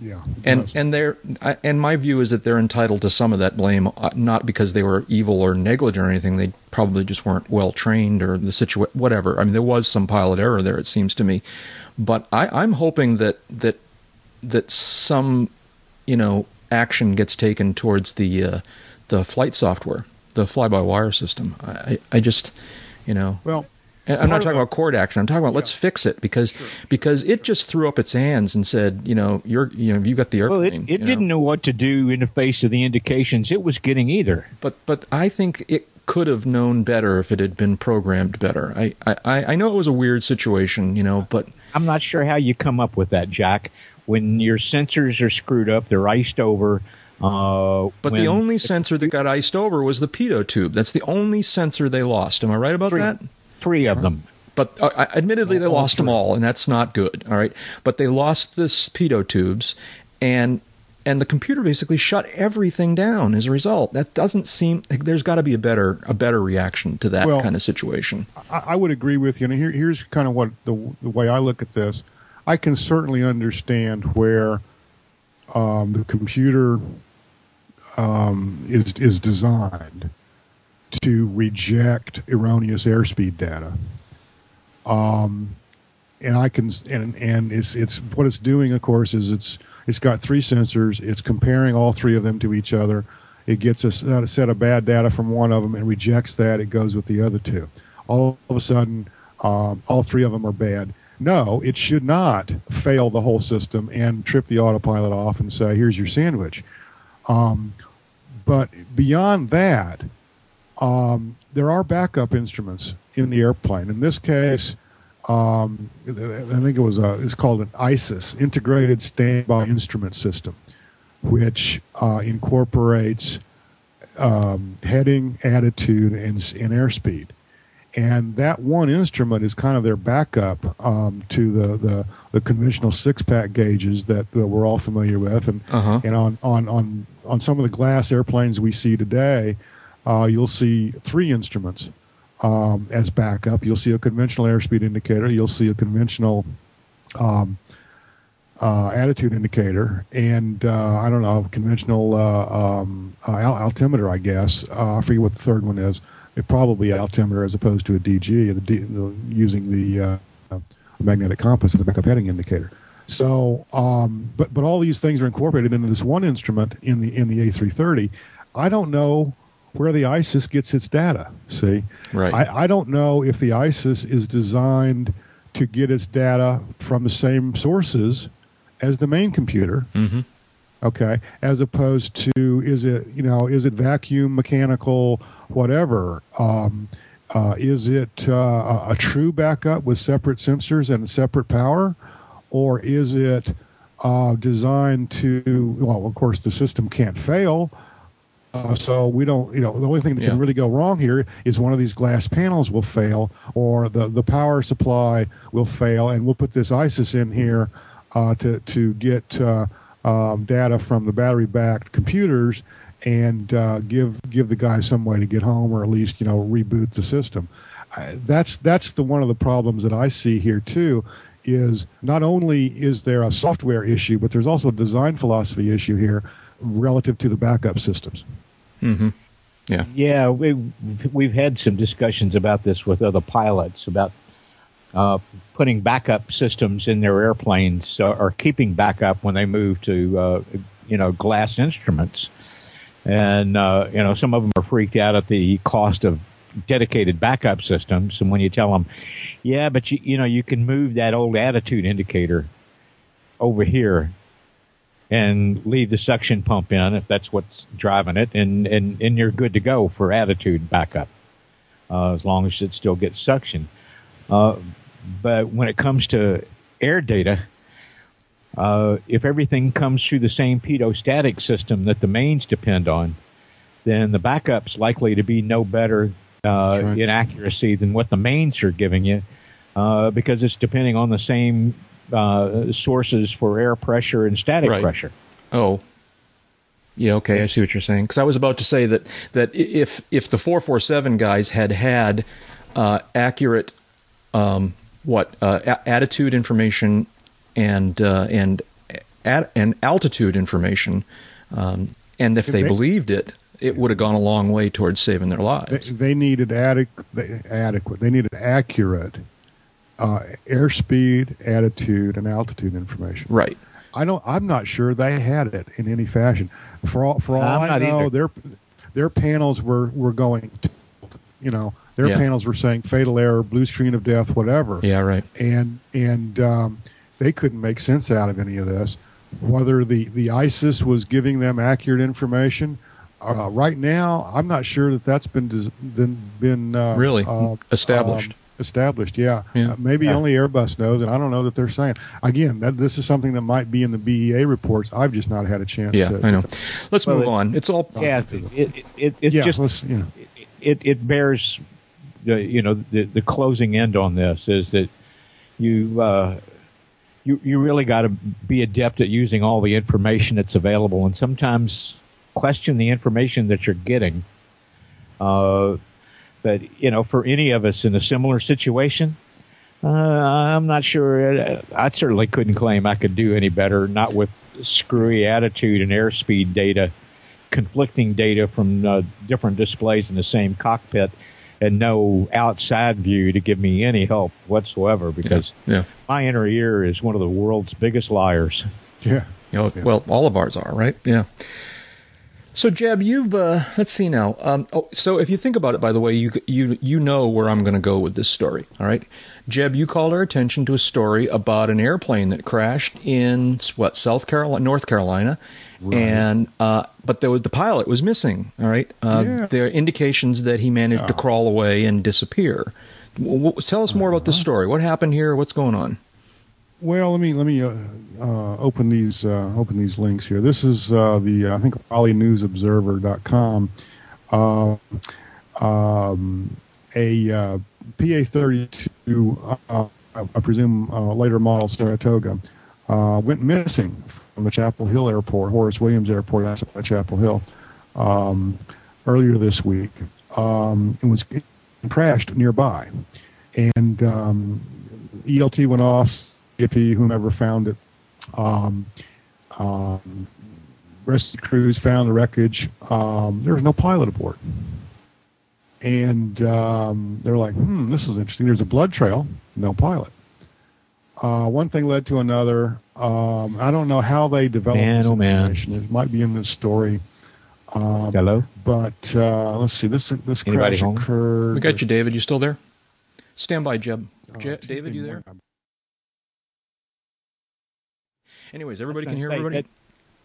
Yeah. and does. and they're I- and my view is that they're entitled to some of that blame, uh, not because they were evil or negligent or anything. They probably just weren't well trained or the situa whatever. I mean, there was some pilot error there, it seems to me. But I, I'm hoping that that that some you know action gets taken towards the uh, the flight software, the fly-by-wire system. I, I I just you know well, and I'm not talking about court action. I'm talking about let's fix it because because it just threw up its hands and said, you know, you're you know you got the Well, airplane. it, it you didn't know what to do in the face of the indications it was getting either. But but I think it could have known better if it had been programmed better. I, I, I know it was a weird situation, you know, but I'm not sure how you come up with that, Jack. When your sensors are screwed up, they're iced over. Uh, but the only sensor that got iced over was the pitot tube. That's the only sensor they lost. Am I right about Three. that? Three of them. But uh, admittedly, they lost them all, and that's not good. All right, but they lost the pitot tubes, and and the computer basically shut everything down as a result. That doesn't seem. like There's got to be a better a better reaction to that Well- kind of situation. I, I would agree with you. And here, here's kind of what the, the way I look at this. I can certainly understand where um, the computer um, is is designed to reject erroneous airspeed data. Um, and I can and and it's it's what it's doing. Of course, is it's it's got three sensors. It's comparing all three of them to each other. It gets a set of bad data from one of them and rejects that. It goes with the other two. All of a sudden, um, all three of them are bad. No, it should not fail the whole system and trip the autopilot off and say, "Here's your sandwich." Um, but beyond that, um, there are backup instruments in the airplane. In this case, um, I think it was a, it's called an ISIS, Integrated Standby Instrument System, which uh, incorporates um, heading, attitude, and, and airspeed. And that one instrument is kind of their backup um, to the, the, the conventional six pack gauges that, that we're all familiar with. And, Uh-huh. and on, on, on, on some of the glass airplanes we see today, uh, you'll see three instruments um, as backup. You'll see a conventional airspeed indicator. You'll see a conventional um, uh, attitude indicator, and uh, I don't know, conventional uh, um, uh, al- altimeter, I guess. Uh, I forget what the third one is. It probably altimeter as opposed to a DG, the the, using the magnetic compass as a backup heading indicator. So, um, but but all these things are incorporated into this one instrument in the in the A330. I don't know where the ISIS gets its data. See, Right. I, I don't know if the ISIS is designed to get its data from the same sources as the main computer. Mm-hmm. Okay, as opposed to is it you know is it vacuum mechanical whatever. Um, uh, is it uh, a, a true backup with separate sensors and separate power, or is it uh, designed to? Well, of course, the system can't fail, uh, so we don't. You know, the only thing that Yeah. can really go wrong here is one of these glass panels will fail, or the the power supply will fail, and we'll put this ISIS in here uh, to to get uh, um, data from the battery backed computers and uh, give give the guy some way to get home, or at least you know reboot the system. That's that's the one of the problems that I see here too. Is not only is there a software issue, but there's also a design philosophy issue here relative to the backup systems. Mm-hmm. Yeah. Yeah, we we've had some discussions about this with other pilots about uh, putting backup systems in their airplanes uh, or keeping backup when they move to uh, you know glass instruments, and uh, you know some of them are freaked out at the cost of dedicated backup systems. And when you tell them, yeah, but you you know you can move that old attitude indicator over here and leave the suction pump in if that's what's driving it, and and and you're good to go for attitude backup, uh, as long as it still gets suction. Uh, but when it comes to air data, uh, if everything comes through the same pitot-static system that the mains depend on, then the backup's likely to be no better uh, right. in accuracy than what the mains are giving you, uh, because it's depending on the same uh, sources for air pressure and static Right. pressure. Oh. Yeah, okay, I see what you're saying. Because I was about to say that that if if the 447 guys had had uh, accurate um, what uh, a- attitude information and uh, and at, and altitude information, um, and if they, They- believed it, it would have gone a long way towards saving their They, lives. they needed adequate, they, adequate. They needed accurate uh, airspeed, attitude, and altitude information. Right. I don't. I'm not sure they had it in any fashion. For all for all I'm I know, either. their their panels were were going. You know, their Yeah. panels were saying fatal error, blue screen of death, whatever. Yeah. Right. and and um, they couldn't make sense out of any of this. Whether the the ISIS was giving them accurate information, uh, right now, I'm not sure that that's been des- been, been uh, Really? uh, Established. um, established, yeah. Yeah. Uh, maybe only Airbus knows, and I don't know that they're saying. Again, that this is something that might be in the BEA reports. I've just not had a chance. Yeah, to, I know. Let's Well, move it- on. It's all Yeah, it, it, it, it's yeah, just let's, you know, it, it bears the you know the, the closing end on this is that you uh, you you really got to be adept at using all the information that's available and sometimes question the information that you're getting. Uh, but you know, for any of us in a similar situation, uh, I'm not sure. I certainly couldn't claim I could do any better. Not with screwy attitude and airspeed data conflicting data from uh, different displays in the same cockpit and no outside view to give me any help whatsoever because yeah. my inner ear is one of the world's biggest liars. yeah. You know, Well, all of ours are, right? Yeah. So Jeb, you've uh, let's see now. Um, oh, so if you think about it, by the way, you you you know where I'm going to go with this story. All right, Jeb, you called our attention to a story about an airplane that crashed in what South Carolina, North Carolina, and uh, but was, the pilot was missing. All right, uh, Yeah. there are indications that he managed to crawl away and disappear. W- w- tell us more about this story. What happened here? What's going on? Well, let me let me uh, uh, open these uh, open these links here. This is uh, the I think RaleighNewsObserver.com. Uh, um, a uh, PA-32, uh, I presume later model Saratoga, went missing from the Chapel Hill Airport, Horace Williams Airport outside Chapel Hill, um, earlier this week, um, and was crashed nearby. And um, ELT went off. AP, whomever found it. Um, um, rescue crews found the wreckage. Um, there was no pilot aboard. And um, they're like, hmm, this is interesting. There's a blood trail, no pilot. Uh, one thing led to another. Um, I don't know how they developed Man, this oh, man. information. It might be in this story. Um, Hello? but uh, let's see. This this Anybody crash home? occurred. We got you, David. You still there? Stand by, Jeb. uh, Je- David, you there? Anyways, everybody can hear Say, everybody. That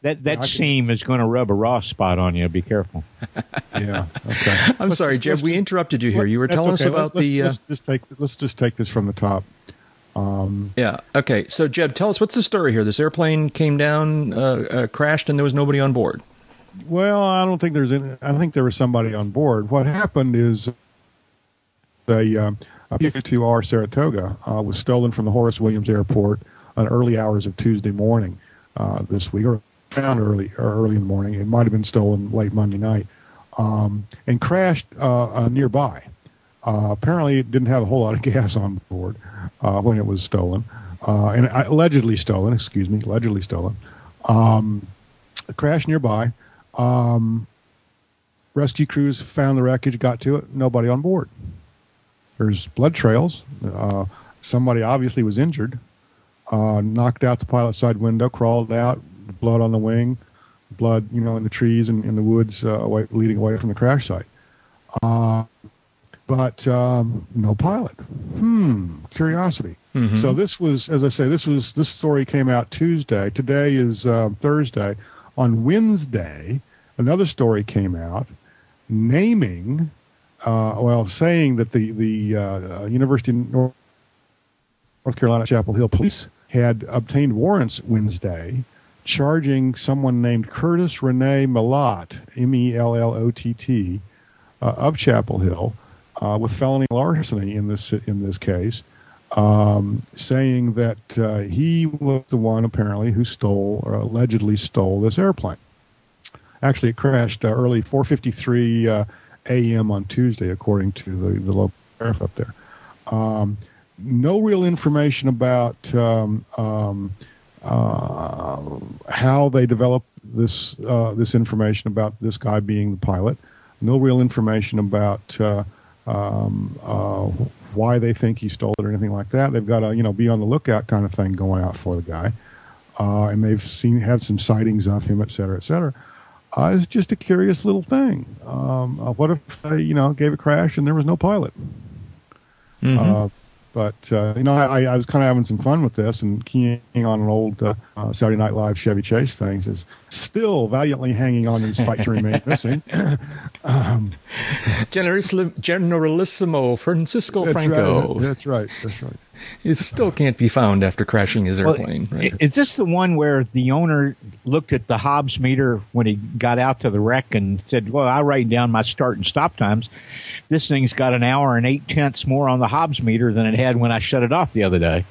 that, that I can- seam is going to rub a raw spot on you. Be careful. Yeah. Okay. I'm Let's sorry, just- Jeb. We interrupted you here. You were That's telling us about let's, the. Let's uh, just take. Let's just take this from the top. Um, yeah. Okay. So, Jeb, tell us what's the story here. This airplane came down, uh, uh, crashed, and there was nobody on board. well, I don't think there's. Any, I think there was somebody on board. What happened is the um, P-52R Saratoga uh, was stolen from the Horace Williams Airport on early hours of Tuesday morning uh, this week, or found early or early in the morning. It might have been stolen late Monday night, um, and crashed uh, uh, nearby. Uh, apparently, it didn't have a whole lot of gas on board uh, when it was stolen, and allegedly stolen. Excuse me, allegedly stolen. Um, a crash nearby. Um, rescue crews found the wreckage, got to it. Nobody on board. There's blood trails. Uh, somebody obviously was injured. Uh, knocked out the pilot side window, crawled out, blood on the wing, blood, you know, in the trees and in the woods uh, away, leading away from the crash site. Uh, but um, no pilot. Hmm. Curiosity. So this was, as I say, this was this story came out Tuesday. Today is uh, Thursday. On Wednesday, another story came out naming, uh, well, saying that the the uh, uh, University of North, North Carolina Chapel Hill Police had obtained warrants Wednesday, charging someone named Curtis Renee Mellott, M E L L O T T, uh, of Chapel Hill, uh, with felony larceny in this in this case, um, saying that uh, he was the one apparently who stole or allegedly stole this airplane. Actually, it crashed uh, early 4:53 uh, a.m. on Tuesday, according to the, the local sheriff up there. Um, no real information about um, um, uh, how they developed this uh, this information about this guy being the pilot. No real information about uh, um, uh, why they think he stole it or anything like that. They've got a you know be on the lookout kind of thing going out for the guy, uh, and they've seen had some sightings of him, et cetera, et cetera. Uh, it's just a curious little thing. Um, uh, what if they you know gave a crash and there was no pilot? Mm-hmm. But uh, you know, I, I was kind of having some fun with this and keying on an old uh, uh, Saturday Night Live Chevy Chase things. Is still valiantly hanging on in his fight to remain missing. um, Generalissimo, Generalissimo Francisco that's Franco. Right, that's right. That's right. He still can't be found after crashing his Well, airplane. right? Is this the one where the owner looked at the Hobbs meter when he got out to the wreck and said, "Well, I write down my start and stop times. This thing's got an hour and eight tenths more on the Hobbs meter than it had when I shut it off the other day."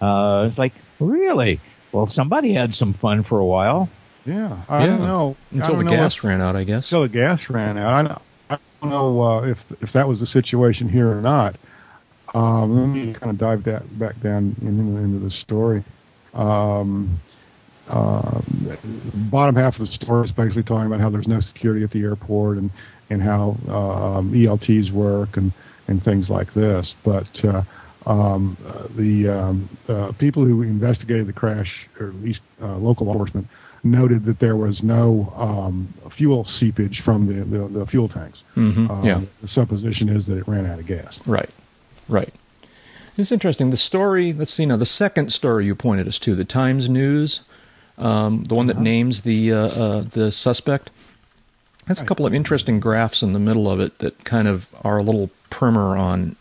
Uh, it's like, really? Well, somebody had some fun for a while. Yeah, I don't know. Until don't the know gas if- ran out, I guess. Until the gas ran out. I know. I don't know uh, if if that was the situation here or not. Um, let me kind of dive that back down into, into the story. Um, uh, bottom half of the story is basically talking about how there's no security at the airport and and how uh, um, ELTs work and and things like this. But uh, um, the um, uh, people who investigated the crash, or at least uh, local enforcement, noted that there was no um, fuel seepage from the, the, the fuel tanks. Mhm, Uh, yeah. The supposition is that it ran out of gas. Right, right. It's interesting. The story. Let's see now. The second story you pointed us to, the Times News, um, the one that names the uh, uh, the suspect. Has a couple of interesting graphs in the middle of it that kind of are a little primer on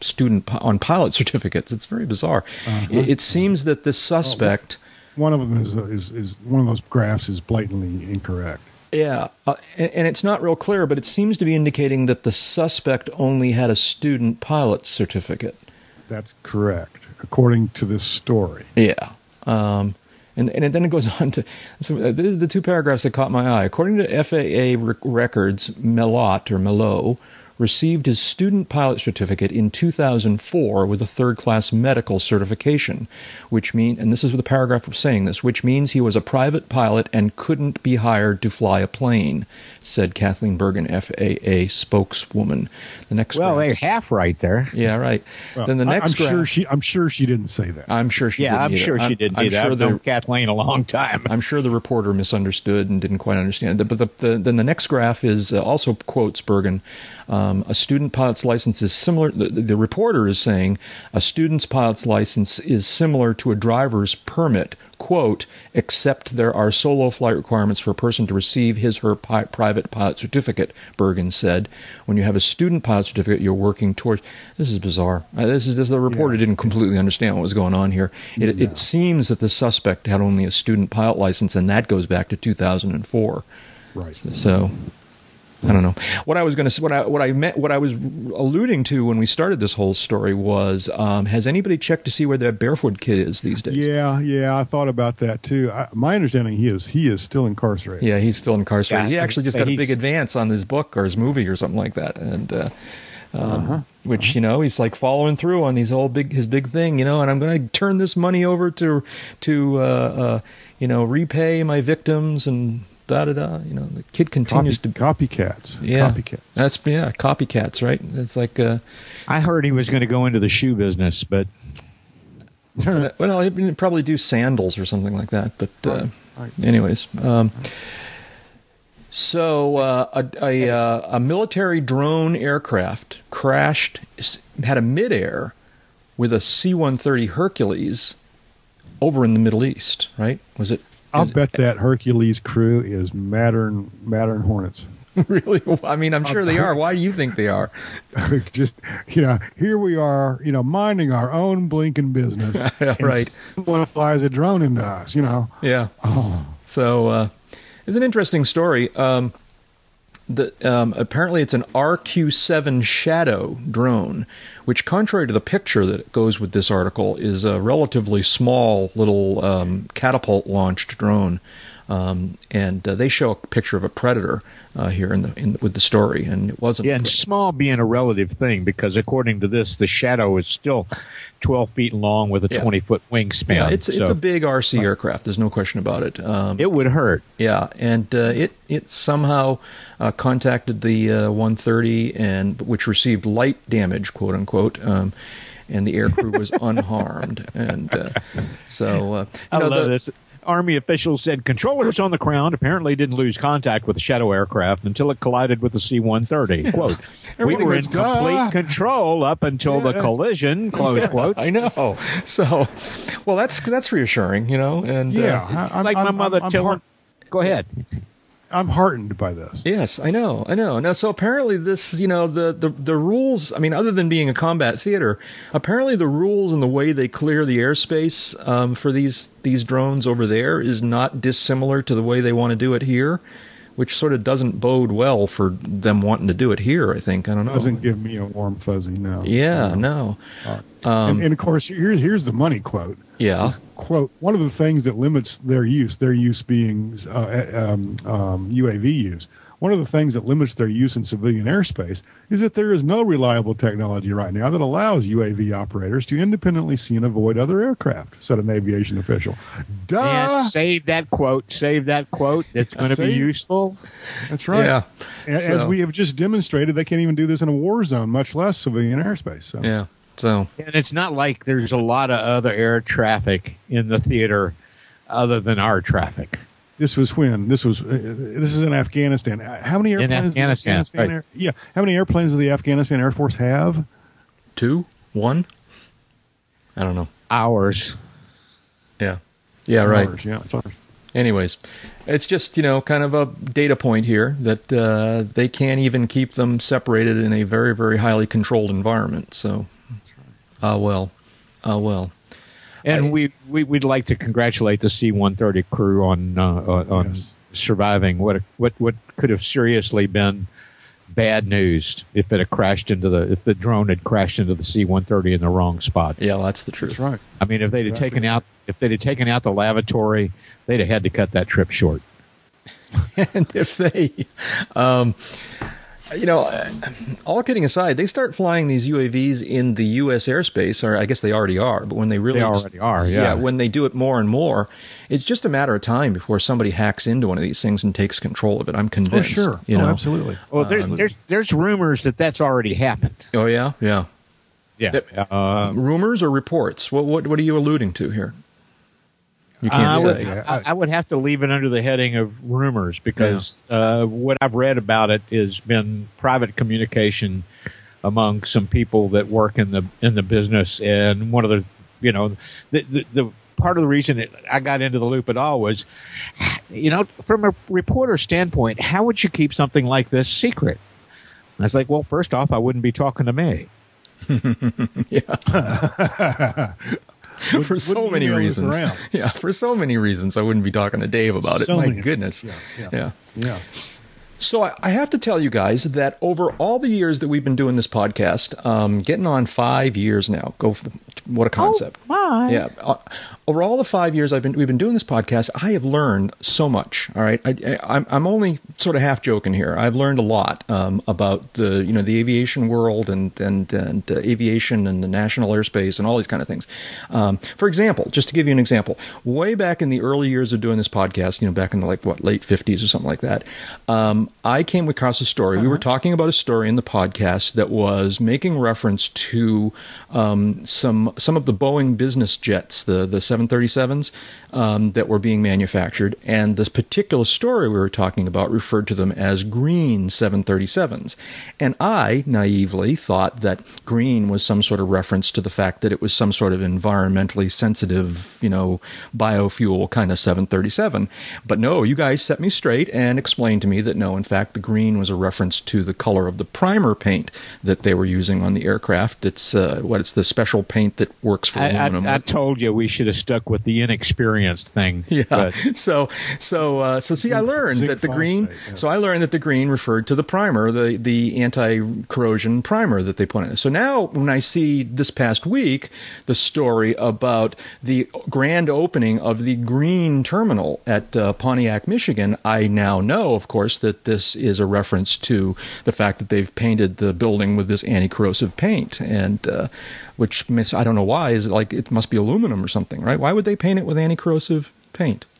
student on pilot certificates. It's very bizarre. It, it seems that this suspect. One of them is, is, is one of those graphs is blatantly incorrect. Yeah, uh, and, and it's not real clear, but it seems to be indicating that the suspect only had a student pilot certificate. That's correct, according to this story. Yeah. Um, and, and then it goes on to so uh, is the two paragraphs that caught my eye. According to FAA rec- records, Mellott or Mellott received his student pilot certificate in 2004 with a third class medical certification, which mean and this is what the paragraph was saying this, which means he was a private pilot and couldn't be hired to fly a plane, said Kathleen Bergen, FAA spokeswoman. The next Well, graph- they're half right there. yeah, right. Well, then the next I'm sure she. I'm sure she didn't say that. I'm sure she Yeah, didn't I'm either. sure she didn't I'm either. sure I've the- known Kathleen a long time. I'm sure the reporter misunderstood and didn't quite understand. But the, the, then the next graph is uh, also quotes Bergen. Um, a student pilot's license is similar. The, the reporter is saying a student's pilot's license is similar to a driver's permit. Quote, except there are solo flight requirements for a person to receive his her pi- private pilot certificate. Bergen said, when you have a student pilot certificate, you're working towards. This is bizarre. Uh, this is this, the reporter didn't completely understand what was going on here. It, it seems that the suspect had only a student pilot license, and that goes back to 2004. Right. So I don't know what I was going to what I what I meant what I was alluding to when we started this whole story was um, has anybody checked to see where that barefoot kid is these days? Yeah, yeah, I thought about that too. I, my understanding he is he is still incarcerated. Yeah, he's still incarcerated. Yeah, he actually just got a big advance on his book or his movie or something like that, and uh, um, which you know he's like following through on these whole big his big thing, you know. And I'm going to turn this money over to to uh, uh, you know repay my victims and da da da. You know, the kid Copy, continues to copycats. yeah Copycats. That's yeah copycats, right? It's like uh, I heard he was going to go into the shoe business, but well, he'd probably do sandals or something like that. But uh, right. anyways, um, so uh, a, a, uh, a military drone aircraft crashed, had a midair with a C-130 Hercules over in the Middle East. Right? Was it? I'll bet that Hercules crew is Mattern Mattern Hornets. really? I mean, I'm sure they are. Why do you think they are? Just you know, here we are, you know, minding our own blinking business. Right. Someone flies a drone into us, you know. Yeah. Oh, So uh, it's an interesting story. Um, the, um, apparently, it's an RQ-7 Shadow drone, which, contrary to the picture that goes with this article, is a relatively small little um, catapult-launched drone. Um, and uh, they show a picture of a predator uh, here in the in, with the story, and it wasn't. yeah, and small being a relative thing because according to this, the shadow is still 12 feet long with a Yeah. 20 foot wingspan. yeah, it's it's a big RC aircraft. There's no question about it. Um, it would hurt. Yeah, and uh, it it somehow uh, contacted the uh, 130 and which received light damage, quote unquote. Um, and the aircrew was unharmed, and uh, so uh, I know, love the- this. Army officials said controllers on the ground apparently didn't lose contact with the shadow aircraft until it collided with the C-130. Quote, we were in complete Ah. control up until the collision, close quote. I know. So, well, that's that's reassuring, you know. And Yeah, uh, It's I'm- like my I'm- mother I'm telling. heart- Go ahead. I'm heartened by this. Yes, I know, I know. Now, so apparently, this, you know, the, the the rules. I mean, other than being a combat theater, apparently the rules and the way they clear the airspace um, for these these drones over there is not dissimilar to the way they want to do it here, which sort of doesn't bode well for them wanting to do it here. I think. I don't know. Doesn't give me a warm fuzzy. No. yeah, No. no. and, and of course, here's here's the money quote. Yeah. Quote: One of the things that limits their use, their use being uh, um, um, UAV use. One of the things that limits their use in civilian airspace is that there is no reliable technology right now that allows UAV operators to independently see and avoid other aircraft, said an aviation official. Duh! And save that quote. Save that quote. It's going to be useful. That's right. Yeah. As So- we have just demonstrated, they can't even do this in a war zone, much less civilian airspace. So. Yeah. So And it's not like there's a lot of other air traffic in the theater other than our traffic. This was when this was. Uh, this is in Afghanistan. Uh, How many airplanes? does the Afghanistan, right. Air, yeah. How many airplanes does the Afghanistan Air Force have? two, one. I don't know. Ours. Yeah. Yeah. Right. Ours, yeah, it's ours. anyways, it's just you know kind of a data point here that uh, they can't even keep them separated in a very very highly controlled environment. So, ah well, ah well. And I- we, we we'd like to congratulate the C-130 crew on uh, on on Yes. surviving what what what could have seriously been bad news if it had crashed into the if the drone had crashed into the C-130 in the wrong spot. Yeah, that's the truth. That's right. I mean, if they'd have taken out if they'd have taken out the lavatory, they'd have had to cut that trip short. and if they, um, you know, all kidding aside, they start flying these UAVs in the U.S. airspace, or I guess they already are. But when they really They already are, yeah. when they do it more and more, it's just a matter of time before somebody hacks into one of these things and takes control of it. I'm convinced. Oh, convinced. sure. You oh, know. absolutely. Well, there's there's there's rumors that that's already happened. Oh yeah, yeah. Yeah. Uh, Rumors or reports? What what what are you alluding to here? You can't I say. would, I, I would have to leave it under the heading of rumors because uh, what I've read about it has been private communication among some people that work in the in the business, and one of the you know the the, the part of the reason that I got into the loop at all was, you know, from a reporter standpoint, how would you keep something like this secret? I was like, well, first off, I wouldn't be talking to me. for so many reasons. Yeah, for so many reasons, I wouldn't be talking to Dave about it. My goodness. reasons. Yeah, yeah. Yeah. So I, I have to tell you guys that over all the years that we've been doing this podcast, um, getting on five years now. Go, what a concept! my. Yeah. Uh, over all the five years I've been we've been doing this podcast, I have learned so much. All right, I, I, I'm I'm only sort of half joking here. I've learned a lot um, about the you know the aviation world and and and uh, aviation and the national airspace and all these kind of things. Um, for example, just to give you an example, way back in the early years of doing this podcast, you know, back in the like what late 50s or something like that, um, I came across a story. We were talking about a story in the podcast that was making reference to some some of the Boeing business jets, the the 737s um, that were being manufactured, and this particular story we were talking about referred to them as green 737s. And I naively thought that green was some sort of reference to the fact that it was some sort of environmentally sensitive, you know, biofuel kind of 737. But no, you guys set me straight and explained to me that no, in fact, the green was a reference to the color of the primer paint that they were using on the aircraft. It's uh, what it's the special paint that works for I, aluminum. I, I told you we should have stuck with the inexperienced thing. Yeah. but- So so uh, so see, I learned zinc that the green. phosphate, yeah. So I learned that the green referred to the primer, the the anti-corrosion primer that they put in. So now when I see this past week the story about the grand opening of the green terminal at uh, Pontiac, Michigan, I now know, of course, that this is a reference to the fact that they've painted the building with this anti-corrosive paint and. Uh, which miss, I don't know why is it like it must be aluminum or something, right? Why would they paint it with anti-corrosive paint?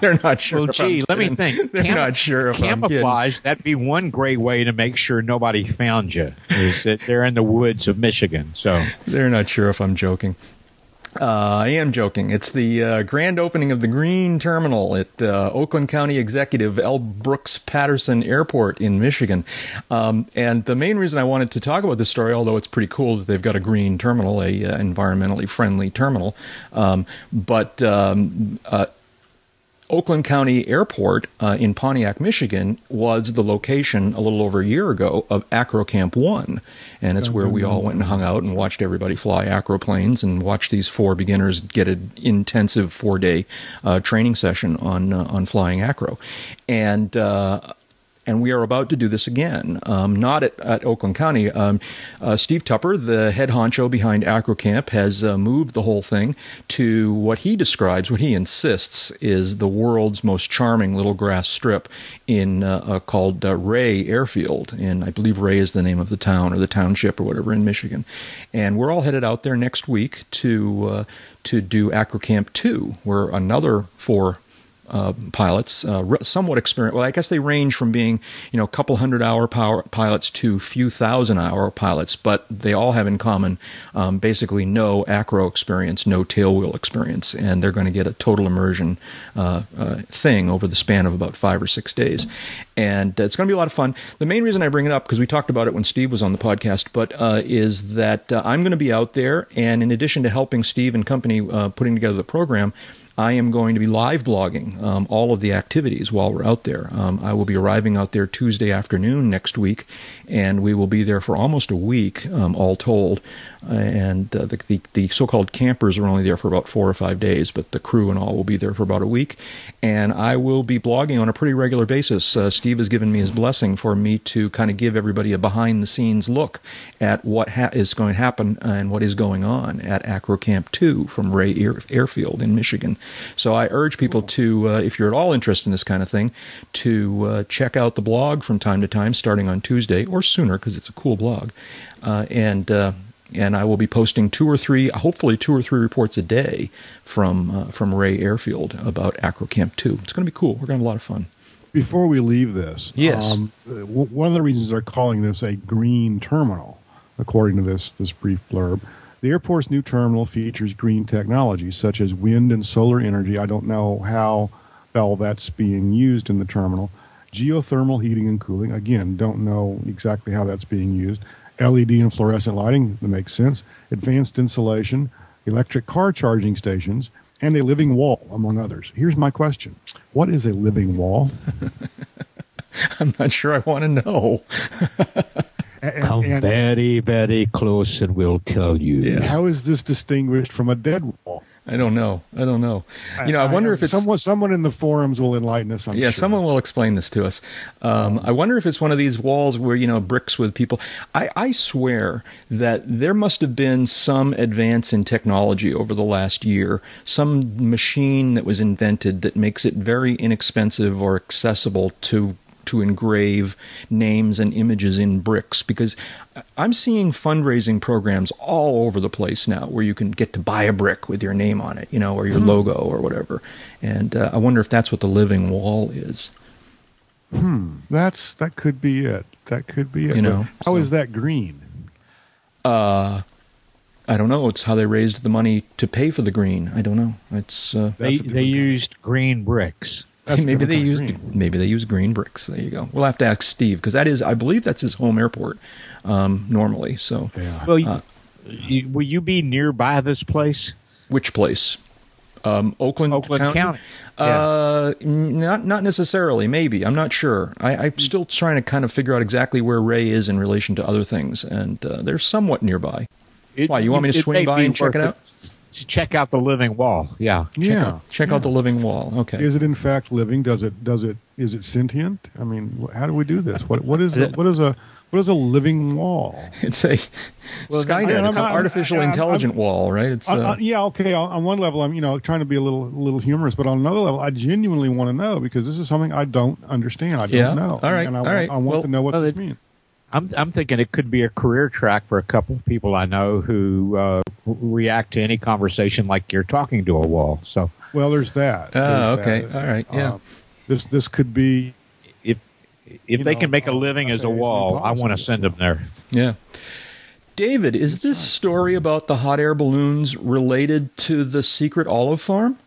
They're not sure. Well, gee, let me think. They're Camp- not sure if I'm camouflage. That'd be one great way to make sure nobody found you. Is that they're in the woods of Michigan? So They're not sure if I'm joking. Uh, I am joking. It's the uh, grand opening of the Green Terminal at uh, Oakland County Executive L. Brooks Patterson Airport in Michigan. Um, and the main reason I wanted to talk about this story, although it's pretty cool that they've got a green terminal, a uh, environmentally friendly terminal, um, but um, uh, Oakland County Airport uh, in Pontiac, Michigan, was the location a little over a year ago of Acro Camp One, and it's where we all went and hung out and watched everybody fly acroplanes and watched these four beginners get an intensive four-day uh, training session on uh, on flying acro, and. And we are about to do this again. Um, not at, at Oakland County. Um, uh, Steve Tupper, the head honcho behind AcroCamp, has uh, moved the whole thing to what he describes, what he insists is the world's most charming little grass strip in uh, uh, called uh, Ray Airfield, and I believe Ray is the name of the town or the township or whatever in Michigan. And we're all headed out there next week to uh, to do AcroCamp 2, where another four uh, pilots, uh, somewhat experienced. Well, I guess they range from being, you know, a couple hundred hour pilots to few thousand hour pilots, but they all have in common um, basically no acro experience, no tailwheel experience, and they're going to get a total immersion uh, uh, thing over the span of about five or six days, and it's going to be a lot of fun. The main reason I bring it up because we talked about it when Steve was on the podcast, but uh, is that uh, I'm going to be out there, and in addition to helping Steve and company putting together the program. I am going to be live blogging um, all of the activities while we're out there. Um, I will be arriving out there Tuesday afternoon next week, and we will be there for almost a week, um, all told. And uh, the, the, the so-called campers are only there for about four or five days, but the crew and all will be there for about a week. And I will be blogging on a pretty regular basis. Uh, Steve has given me his blessing for me to kind of give everybody a behind-the-scenes look at what ha- is going to happen and what is going on at Acro Camp 2 from Ray Air- Airfield in Michigan. So I urge people to, uh, if you're at all interested in this kind of thing, to uh, check out the blog from time to time, starting on Tuesday or sooner, because it's a cool blog. Uh, and uh, and I will be posting two or three, hopefully two or three reports a day from uh, from Ray Airfield about AcroCamp 2. It's going to be cool. We're going to have a lot of fun. Before we leave this, Yes. um, w- one of the reasons they're calling this a green terminal, according to this this brief blurb, the airport's new terminal features green technology such as wind and solar energy. I don't know how well that's being used in the terminal. Geothermal heating and cooling. Again, don't know exactly how that's being used. LED and fluorescent lighting that makes sense. Advanced insulation, electric car charging stations, and a living wall, among others. Here's my question: What is a living wall? I'm not sure I want to know. And- Come and very, very close and we'll tell you. Yeah. how is this distinguished from a dead wall? I don't know. I don't know. You know, I, wonder if it's someone. Someone in the forums will enlighten us. I'm yeah, sure. someone will explain this to us. Um, I wonder if it's one of these walls where you know bricks with people. I, I swear that there must have been some advance in technology over the last year, some machine that was invented that makes it very inexpensive or accessible to to engrave names and images in bricks because I'm seeing fundraising programs all over the place now where you can get to buy a brick with your name on it, you know, or your logo or whatever. And uh, I wonder if that's what the living wall is. Hmm, That's that could be it. That could be it. You know, how is so- that green? Uh, I don't know. It's how they raised the money to pay for the green. I don't know. It's uh, They, That's a different they used green bricks. That's maybe they kind used green. maybe they use green bricks. There you go. We'll have to ask Steve because that is I believe that's his home airport um, normally. So Yeah. Well, you, Uh, you, will you be nearby this place? which place? Um, Oakland, Oakland County. Uh, not not necessarily. Maybe I'm not sure. I, I'm still trying to kind of figure out exactly where Ray is in relation to other things, and uh, they're somewhat nearby. It- Why, you want me to swing by and check it out? To check out the living wall. Yeah. Check yeah. out, check out the living wall. Okay. Is it in fact living? Does it? Does it? Is it sentient? I mean, how do we do this? What? What is? A, what is a? What is a living wall? It's a Well, Skynet. I'm- it's an artificial I'm- intelligent I'm- wall, right? It's Uh, yeah, okay. On, on one level, I'm you know trying to be a little little humorous, but on another level, I genuinely want to know because this is something I don't understand. I don't Yeah. know. All right. And I, All want- I want Well- to know what Well, this means. I'm I'm thinking it could be a career track for a couple of people I know who uh, react to any conversation like you're talking to a wall. So Well, there's that. Oh, There's okay. that. All right. Yeah. Um, this this could be if if they know, can make a uh, living as a wall, I want to send them there. yeah. David, is this story about the hot air balloons related to the secret olive farm?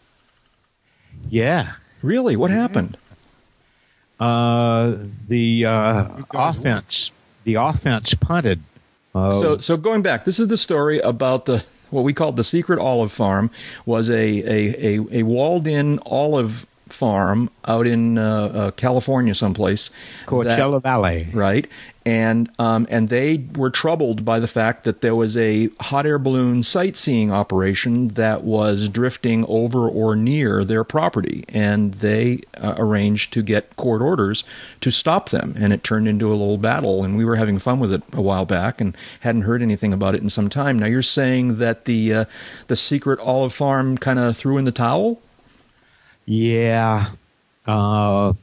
Yeah. Really? What happened? Uh, the uh, You guys offense, the offense punted. Uh, So, so going back, this is the story about the what we called the secret olive farm was a a, a, a walled-in olive farm out in uh, uh, California, someplace. Coachella that- Valley. right? And um, and they were troubled by the fact that there was a hot air balloon sightseeing operation that was drifting over or near their property, and they uh, arranged to get court orders to stop them. And it turned into a little battle, and we were having fun with it a while back, and hadn't heard anything about it in some time. Now you're saying that the uh, the secret olive farm kind of threw in the towel. Yeah. Uh,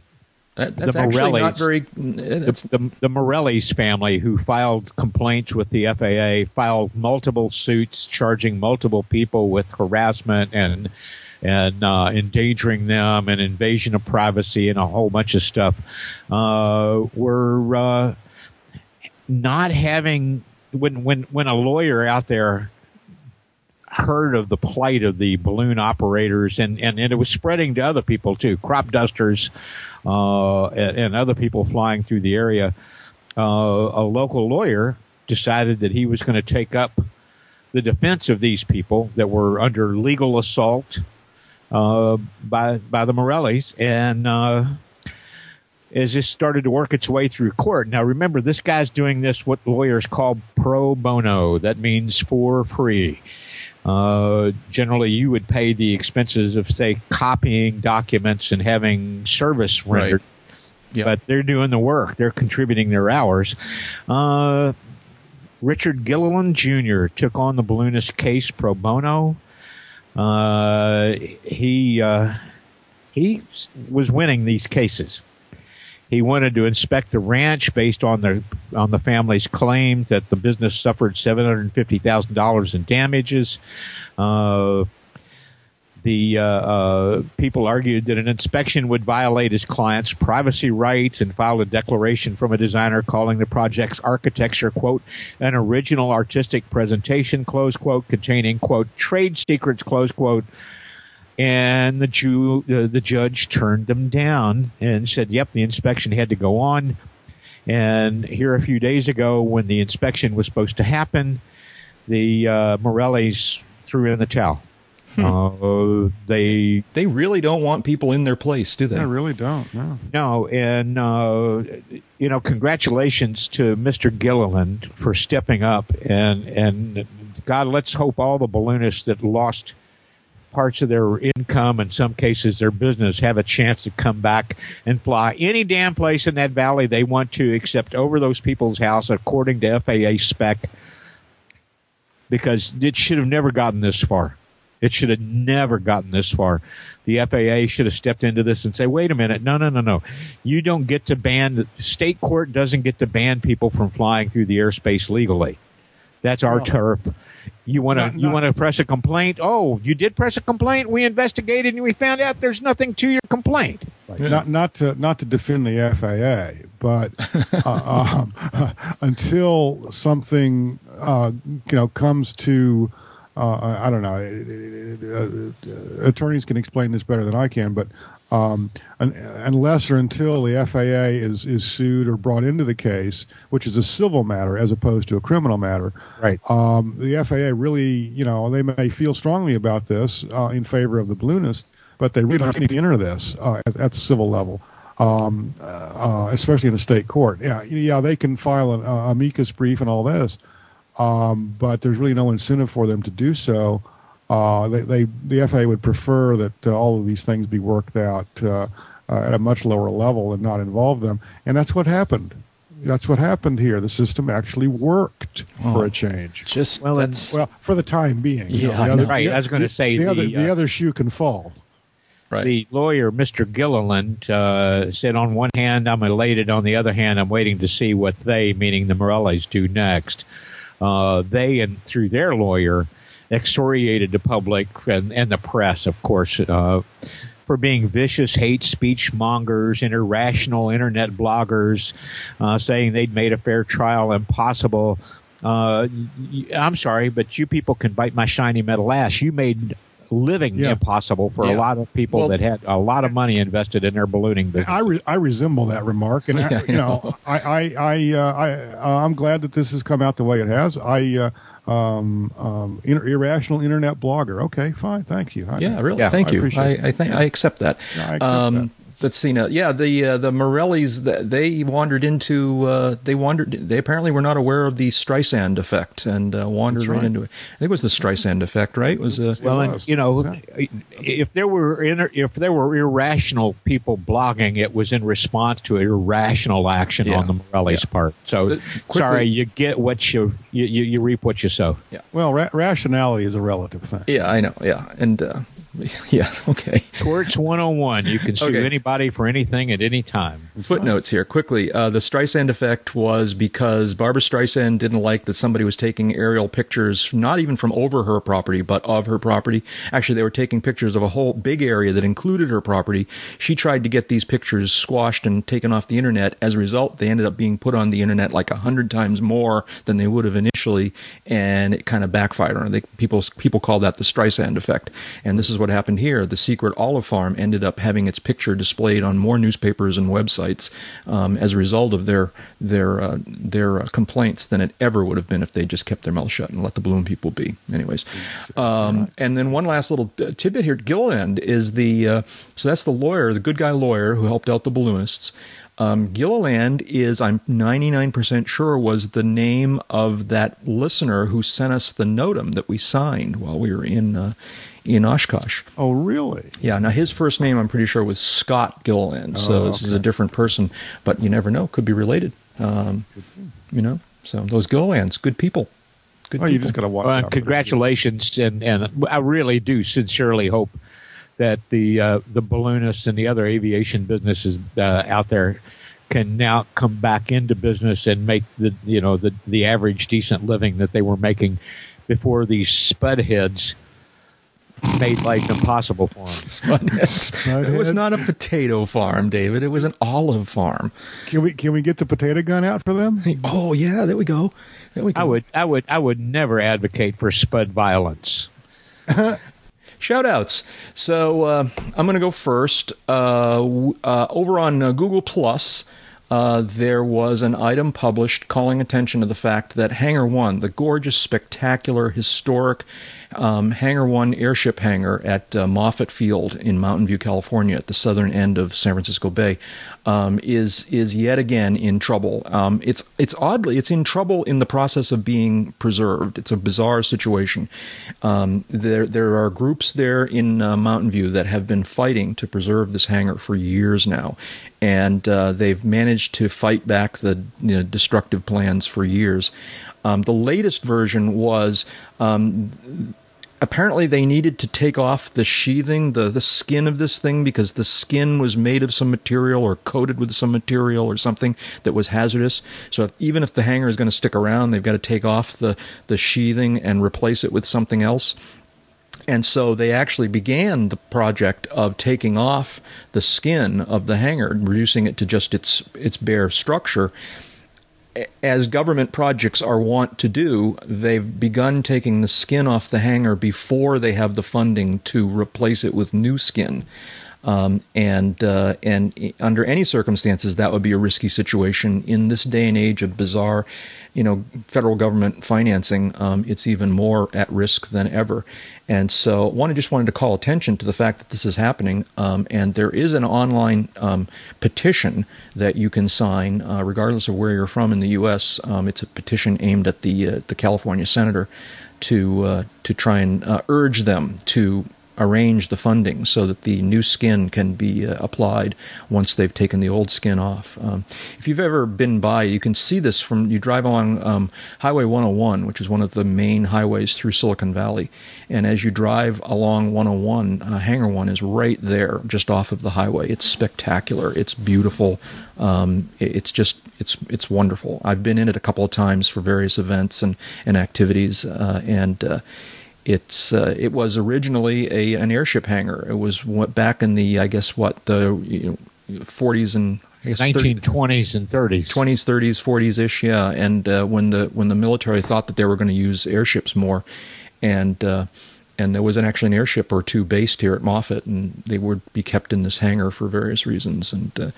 That, that's The actually not Morellis. very. the, the, the Morellis family, who filed complaints with the FAA, filed multiple suits charging multiple people with harassment and and uh, endangering them and invasion of privacy and a whole bunch of stuff. Uh, were uh, not having when when when a lawyer out there heard of the plight of the balloon operators and, and, and it was spreading to other people too, crop dusters, uh, and, and other people flying through the area. Uh, a local lawyer decided that he was going to take up the defense of these people that were under legal assault uh, by by the Morellis, and uh, as this started to work its way through court. Now, remember, this guy's doing this what lawyers call pro bono. That means for free. Uh, generally, you would pay the expenses of, say, copying documents and having service Right. rendered. But they're doing the work. They're contributing their hours. Uh, Richard Gilliland Jr. took on the balloonist case pro bono. Uh, he uh, he was winning these cases. He wanted to inspect the ranch based on the on the family's claim that the business suffered seven hundred fifty thousand dollars in damages. Uh, the uh, uh, people argued that an inspection would violate his client's privacy rights and filed a declaration from a designer calling the project's architecture, quote, an original artistic presentation, close quote, containing, quote, trade secrets, close quote. And the, Jew, uh, the judge turned them down and said, yep, the inspection had to go on. And here a few days ago, when the inspection was supposed to happen, the uh, Morellis threw in the towel. Uh, they they really don't want people in their place, do they? I really don't. No. no, and uh, you know, congratulations to Mr. Gilliland for stepping up, and and God, let's hope all the balloonists that lost parts of their income, in some cases their business, have a chance to come back and fly any damn place in that valley they want to, except over those people's house, according to FAA spec, because it should have never gotten this far. It should have never gotten this far. The FAA should have stepped into this and say, "Wait a minute, no, no, no, no. You don't get to ban. State court doesn't get to ban people from flying through the airspace legally. That's our No. turf. You want to you want to press a complaint? Oh, you did press a complaint. We investigated and we found out there's nothing to your complaint. Not not to not to defend the FAA, but uh, um, until something uh, you know comes to uh, I don't know. uh, attorneys can explain this better than I can, but um, unless or until the FAA is is sued or brought into the case, which is a civil matter as opposed to a criminal matter, Right. um, the FAA really, you know, they may feel strongly about this uh, in favor of the balloonist, but they really don't need to enter this uh, at, at the civil level, um, uh, especially in a state court. Yeah, yeah, they can file an uh, amicus brief and all this, um, but there's really no incentive for them to do so. Uh, they, they, the FAA would prefer that uh, all of these things be worked out uh, uh, at a much lower level and not involve them, and that's what happened. That's what happened here. The system actually worked for a change. Just Well, that's Well, for the time being. You Yeah, I the know. Right, I was gonna say the, the, other the uh, other shoe can fall. right. The lawyer, Mr. Gilliland, uh, said on one hand, I'm elated. On the other hand, I'm waiting to see what they, meaning the Morellis, do next. Uh, they, and through their lawyer, excoriated the public and, and the press, of course, uh, for being vicious hate speech mongers and irrational internet bloggers, uh, saying they'd made a fair trial impossible. Uh, y- y- I'm sorry, but you people can bite my shiny metal ass. You made living Yeah. impossible for Yeah. a lot of people Well- that had a lot of money invested in their ballooning business. I, re- I resemble that remark, and Yeah, I, I you know, I I I, uh, I uh, I'm glad that this has come out the way it has. I uh, um, um, inter- irrational internet blogger. Okay, fine, thank you. I, Yeah, really. Yeah, Thank I you. I. I think I accept that. Yeah, I accept um, that. Let's see now. Yeah, the uh, the Morellis they wandered into uh, they wandered they apparently were not aware of the Streisand effect and uh, wandered right. right. into it. I think it was the Streisand effect, right? It was uh, Well, and you know, Yeah. if there were inter- if there were irrational people blogging, it was in response to irrational action Yeah. on the Morelli's Yeah. part. So, The- quickly- sorry, you get what you you, you you reap what you sow. Yeah. Well, ra- rationality is a relative thing. yeah, I know. Yeah, and uh, yeah, okay. Torts 101. You can sue Okay. anybody for anything at any time. Footnotes here quickly. Uh, the Streisand effect was because Barbra Streisand didn't like that somebody was taking aerial pictures, not even from over her property, but of her property. Actually, they were taking pictures of a whole big area that included her property. She tried to get these pictures squashed and taken off the internet. As a result, they ended up being put on the internet like a hundred times more than they would have initially, and it kind of backfired on her. They, people people call that the Streisand effect, and this is what happened here. The secret olive farm ended up having its picture displayed on more newspapers and websites um, as a result of their their uh, their uh, complaints than it ever would have been if they just kept their mouth shut and let the balloon people be. Anyways, um, and then one last little uh, tidbit here: Gilliland is the uh, so that's the lawyer, the good guy lawyer who helped out the balloonists. Um, Gilliland is, I'm 99% sure, was the name of that listener who sent us the notum that we signed while we were in uh, in Oshkosh. Oh, really? Yeah, now his first name I'm pretty sure was Scott Gilliland, so Oh, this is a different person, but you never know, could be related. Um, you know, so those Gillilands, good people. Good Oh, you just got to watch Well, congratulations, and and I really do sincerely hope that the uh, the balloonists and the other aviation businesses uh, out there can now come back into business and make the you know the the average decent living that they were making before these spud heads made life impossible for them. it was not a potato farm, David. It was an olive farm. Can we can we get the potato gun out for them? Oh yeah, there we go. There we go. I would I would I would never advocate for spud violence. Shout outs. So uh, I'm going to go first. Uh, uh, over on uh, Google Plus, uh, there was an item published calling attention to the fact that Hangar 1, the gorgeous, spectacular, historic um, Hangar 1 airship hangar at uh, Moffett Field in Mountain View, California, at the southern end of San Francisco Bay, um, is is yet again in trouble. Um, it's it's oddly it's in trouble in the process of being preserved. It's a bizarre situation. Um, there there are groups there in uh, Mountain View that have been fighting to preserve this hangar for years now, and uh, they've managed to fight back the you know, destructive plans for years. Um, the latest version was um, apparently they needed to take off the sheathing, the, the skin of this thing, because the skin was made of some material or coated with some material or something that was hazardous. So if, even if the hangar is going to stick around, they've got to take off the, the sheathing and replace it with something else. And so they actually began the project of taking off the skin of the hangar, reducing it to just its its bare structure as government projects are wont to do, they've begun taking the skin off the hangar before they have the funding to replace it with new skin. Um, and uh, and under any circumstances, that would be a risky situation in this day and age of bizarre, you know, federal government financing. Um, it's even more at risk than ever. And so, one, I just wanted to call attention to the fact that this is happening. Um, and there is an online um, petition that you can sign, uh, regardless of where you're from in the U.S. Um, it's a petition aimed at the uh, the California senator to uh, to try and uh, urge them to arrange the funding so that the new skin can be uh, applied once they've taken the old skin off. Um, if you've ever been by, you can see this from you drive along um, Highway 101, which is one of the main highways through Silicon Valley, and as you drive along 101, uh, Hangar One is right there, just off of the highway. It's spectacular. It's beautiful. Um, it- it's just it's it's wonderful. I've been in it a couple of times for various events and and activities, uh, and uh, it's uh, it was originally a an airship hangar. It was what back in the I guess what the you know, 40s and I 30 1920s and 30s. 20s, 30s, 40s ish, yeah. And uh, when the when the military thought that they were going to use airships more, and uh, and there was an, actually an airship or two based here at Moffett, and they would be kept in this hangar for various reasons. And uh,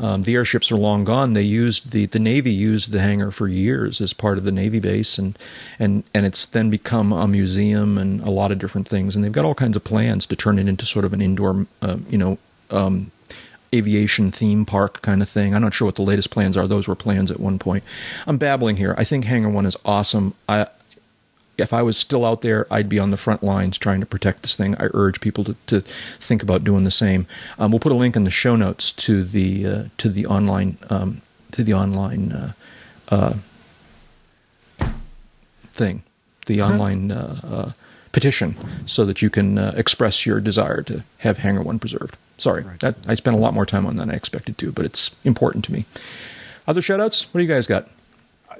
um, the airships are long gone. They used the the Navy used the hangar for years as part of the Navy base, and and and it's then become a museum and a lot of different things. And they've got all kinds of plans to turn it into sort of an indoor, uh, you know. Um, aviation theme park kind of thing. I'm not sure what the latest plans are. Those were plans at one point. I'm babbling here. I think Hangar One is awesome. I if I was still out there, I'd be on the front lines trying to protect this thing. I urge people to, to think about doing the same. Um, we'll put a link in the show notes to the uh, to the online um, to the online uh, uh, thing, the online uh, uh, petition, so that you can uh, express your desire to have Hangar One preserved. Sorry, that, I spent a lot more time on that than I expected to, but it's important to me. Other shoutouts? What do you guys got?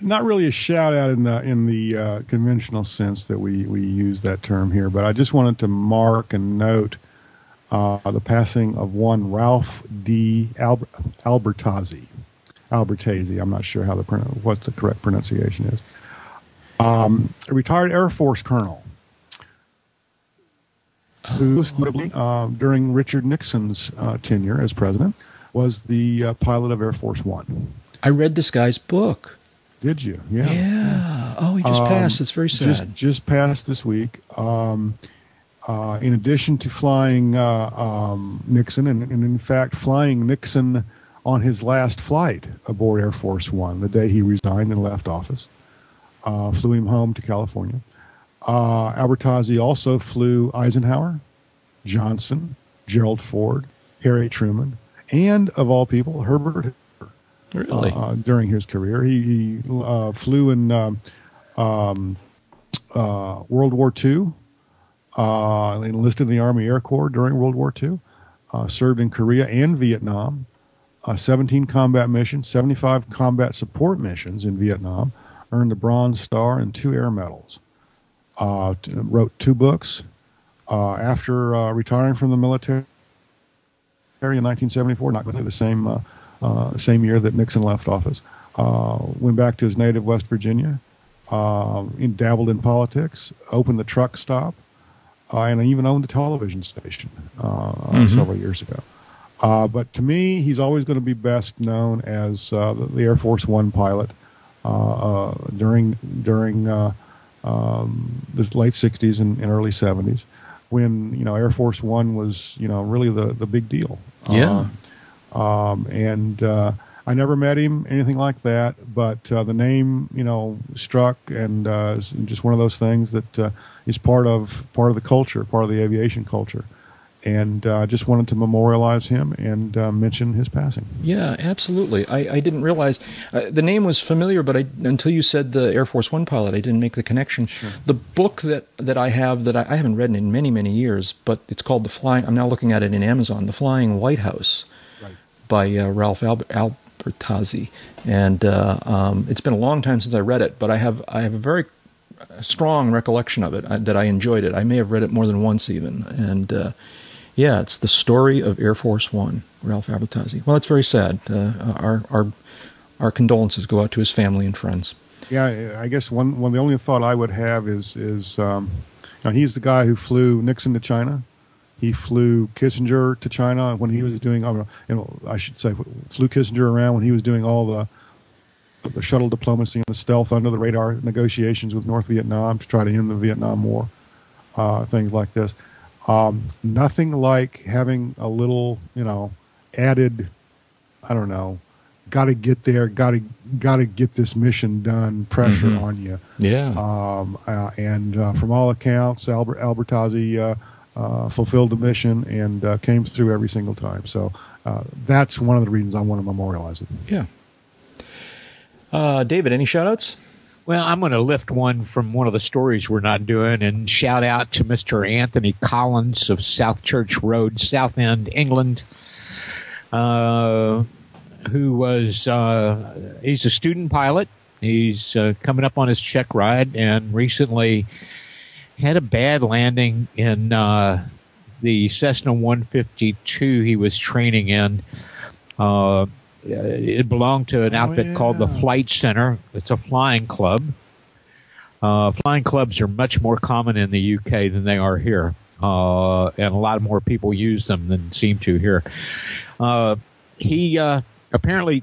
Not really a shout out in the in the uh, conventional sense that we we use that term here, but I just wanted to mark and note uh, the passing of one Ralph D. Alber- Albertazzi. Albertazzi. I'm not sure how the what the correct pronunciation is. Um, a retired Air Force colonel who, notably, uh, during Richard Nixon's uh, tenure as president, was the uh, pilot of Air Force One. I read this guy's book. Did you? Yeah. Yeah. Oh, he just Um, passed. It's very sad. Just just passed this week. Um, uh, in addition to flying uh, um, Nixon, and, and in fact flying Nixon on his last flight aboard Air Force One, the day he resigned and left office, uh, flew him home to California. Uh, Albertazzi also flew Eisenhower, Johnson, Gerald Ford, Harry Truman, and of all people, Herbert really. uh, during his career. He, he uh, flew in um, um, uh, World War II, uh, enlisted in the Army Air Corps during World War II, uh, served in Korea and Vietnam, uh, 17 combat missions, 75 combat support missions in Vietnam, earned the Bronze Star and two air medals. T- wrote two books. After retiring from the military in 1974, not really the same same year that Nixon left office. Uh, went back to his native West Virginia, uh, in- dabbled in politics, opened the truck stop, uh, and even owned a television station uh, several years ago. Uh, but to me, he's always going to be best known as uh, the, Air Force One pilot uh, uh, during during uh, um, the late '60s and, and early '70s, when you know Air Force One was you know really the the big deal. Yeah. Um, and uh, I never met him, anything like that. But uh, the name, you know, struck, and uh, just one of those things that uh, is part of part of the culture, part of the aviation culture. And uh, I just wanted to memorialize him and uh, mention his passing. Yeah, absolutely. I, I didn't realize uh, the name was familiar, but I, until you said the Air Force One pilot, I didn't make the connection. The book that, that I have that I, I haven't read in many many years, but it's called the Flying. I'm now looking at it in Amazon, The Flying White House, by uh, Ralph Albert, Albertazzi, and uh, um, it's been a long time since I read it, but I have I have a very strong recollection of it I, that I enjoyed it. I may have read it more than once even, and uh, yeah, it's the story of Air Force One, Ralph Albertazzi. Well, it's very sad. Uh, our our our condolences go out to his family and friends. Yeah, I guess one one the only thought I would have is is um, you know, he's the guy who flew Nixon to China. He flew Kissinger to China when he was doing, uh, you know, I should say, flew Kissinger around when he was doing all the the shuttle diplomacy and the stealth under the radar negotiations with North Vietnam to try to end the Vietnam War, uh, things like this. Um, nothing like having a little, you know, added, I don't know, got to get there, got to got to get this mission done. Pressure Mhm. on you. Yeah. Um, uh, and uh, from all accounts, Albert Albertazzi uh, fulfilled the mission and uh, came through every single time. So uh, that's one of the reasons I want to memorialize it. yeah. Uh, David, any shoutouts? Well, I'm going to lift one from one of the stories we're not doing and shout out to Mr. Anthony Collins of South Church Road, Southend, England, uh, who was, uh, he's a student pilot. He's uh, coming up on his check ride and recently had a bad landing in uh, the Cessna 152 he was training in. Uh, it belonged to an Oh, outfit called the. Flight Center. It's a flying club. Uh, flying clubs are much more common in the UK than they are here, uh, and a lot more people use them than seem to here. Uh, he uh, apparently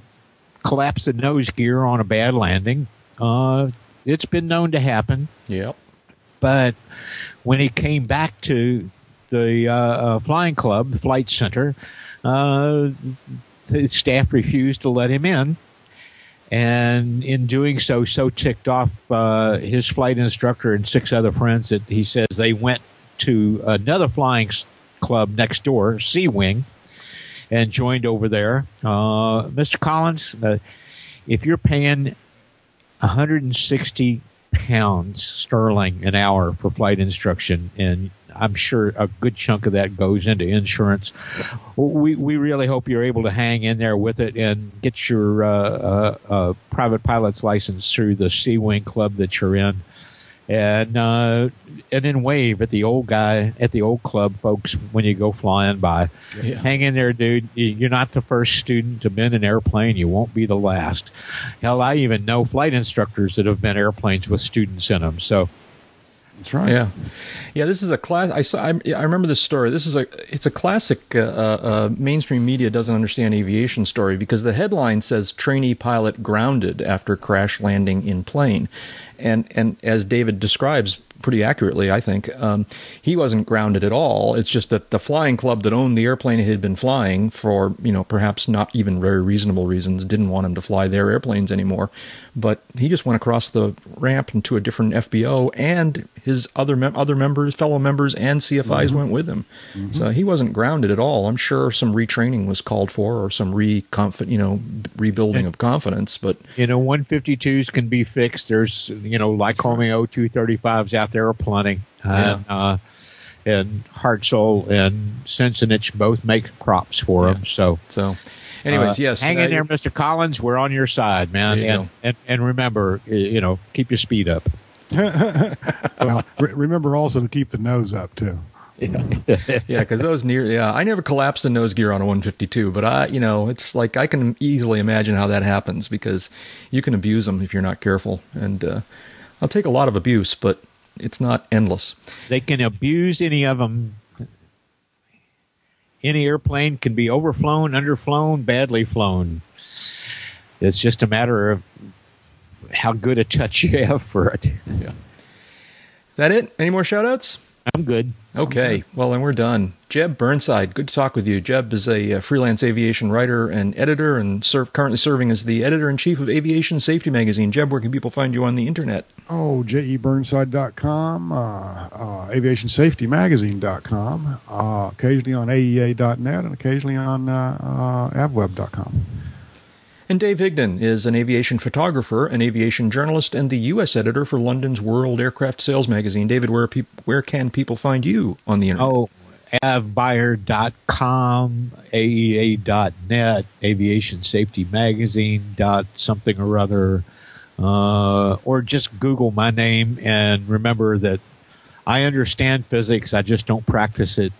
collapsed the nose gear on a bad landing. Uh, it's been known to happen Yep. But when he came back to the uh, uh, flying club, the flight center, uh, the staff refused to let him in. And in doing so, so ticked off uh, his flight instructor and six other friends that he says they went to another flying club next door, Sea Wing, and joined over there. Uh, Mr. Collins, uh, if you're paying 160 pounds sterling an hour for flight instruction, and I'm sure a good chunk of that goes into insurance. We we really hope you're able to hang in there with it and get your uh, uh, uh, private pilot's license through the Sea Wing Club that you're in, and uh, and then wave at the old guy at the old club folks when you go flying by. Yeah. Hang in there, dude. You- You're not the first student to been an airplane. You won't be the last. Hell, I even know flight instructors that have been airplanes with students in them. So That's right. Yeah, yeah. This is a class. I saw. I, I remember this story. This is a. It's a classic. Uh, uh, mainstream media doesn't understand aviation story because the headline says trainee pilot grounded after crash landing in plane, and and as David describes pretty accurately, I think um, he wasn't grounded at all. It's just that the flying club that owned the airplane he had been flying for you know perhaps not even very reasonable reasons didn't want him to fly their airplanes anymore, but he just went across the ramp into a different FBO and his other mem- other members, fellow members, and CFIs went with him. So he wasn't grounded at all. I'm sure some retraining was called for or some re you know rebuilding of confidence, but you know, 152s can be fixed. There's you know, Lycoming O235s out there aplenty. And, uh, and Hartzell and Sensenich both make props for them. So, so anyways, uh, yes, hang uh, in there, Mr. Collins. We're on your side, man. You And, and and remember, you know, keep your speed up. Well, re- remember also to keep the nose up too. yeah, because those near, yeah, I never collapsed a nose gear on a 152, but I, you know, it's like I can easily imagine how that happens because you can abuse them if you're not careful, and uh, I'll take a lot of abuse, but it's not endless. They can abuse any of them. Any airplane can be overflown, underflown, badly flown. It's just a matter of how good a touch you have for it. Is that it? Any more shout outs? I'm good. Okay, well then we're done. Jeb Burnside, good to talk with you. Jeb is a, uh freelance aviation writer and editor, and serve, currently serving as the editor in chief of Aviation Safety Magazine. Jeb, where can people find you on the internet? Oh, jeburnside.com, uh, uh, aviationsafetymagazine.com, uh, occasionally on aea.net, and occasionally on uh, uh, avweb.com. And Dave Higdon is an aviation photographer, an aviation journalist, and the U.S. editor for London's World Aircraft Sales Magazine. David, where peop where can people find you on the internet? Oh, avbuyer.com, aea.net, aviation safety magazine dot something or other, uh, or just Google my name and remember that I understand physics, I just don't practice it.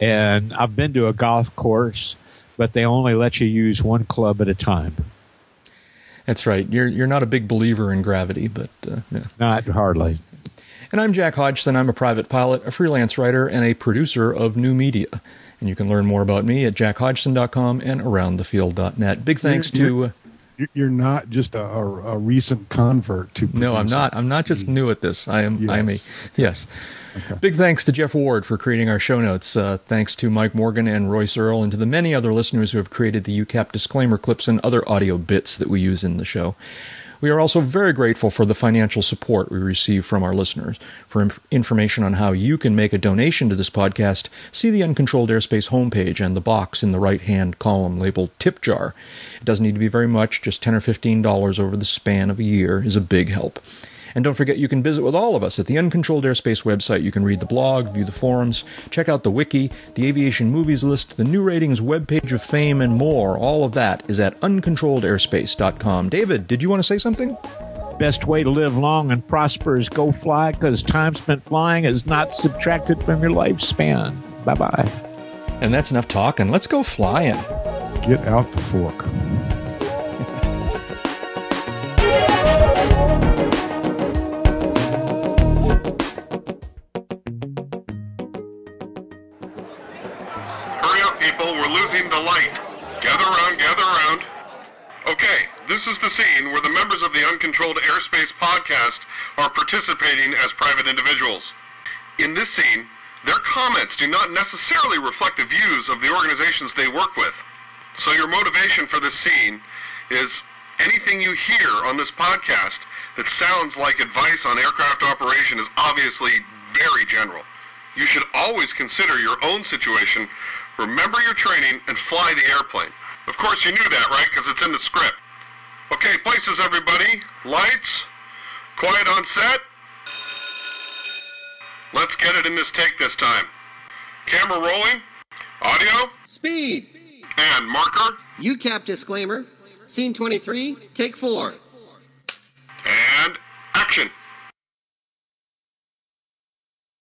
And I've been to a golf course, but they only let you use one club at a time. That's right. You're you're not a big believer in gravity, but uh, yeah. Not hardly. And I'm Jack Hodgson. I'm a private pilot, a freelance writer, and a producer of new media. And you can learn more about me at jackhodgson.com and aroundthefield.net. Big thanks You're- to. Uh, You're- You're not just a, a, a recent convert to. no, I'm not. I'm not just new at this. I am. I'm a. Yes. Yes. Big thanks to Jeff Ward for creating our show notes. Uh, thanks to Mike Morgan and Royce Earl, and to the many other listeners who have created the UCAP disclaimer clips and other audio bits that we use in the show. We are also very grateful for the financial support we receive from our listeners. For inf- information on how you can make a donation to this podcast, see the Uncontrolled Airspace homepage and the box in the right hand column labeled Tip Jar. It doesn't need to be very much, just 10 or $15 over the span of a year is a big help. And don't forget, you can visit with all of us at the Uncontrolled Airspace website. You can read the blog, view the forums, check out the wiki, the aviation movies list, the new ratings webpage of fame, and more. All of that is at uncontrolledairspace.com. David, did you want to say something? Best way to live long and prosper is go fly because time spent flying is not subtracted from your lifespan. Bye bye. And that's enough talking. Let's go flying. Get out the fork. Light. Gather around, gather around. Okay, this is the scene where the members of the Uncontrolled Airspace podcast are participating as private individuals. In this scene, their comments do not necessarily reflect the views of the organizations they work with. So your motivation for this scene is anything you hear on this podcast that sounds like advice on aircraft operation is obviously very general. You should always consider your own situation, remember your training, and fly the airplane. Of course you knew that, right? Because it's in the script. Okay, places everybody. Lights. Quiet on set. Let's get it in this take this time. Camera rolling. Audio. Speed. And marker. UCAP disclaimer. Scene 23, take 4. And action.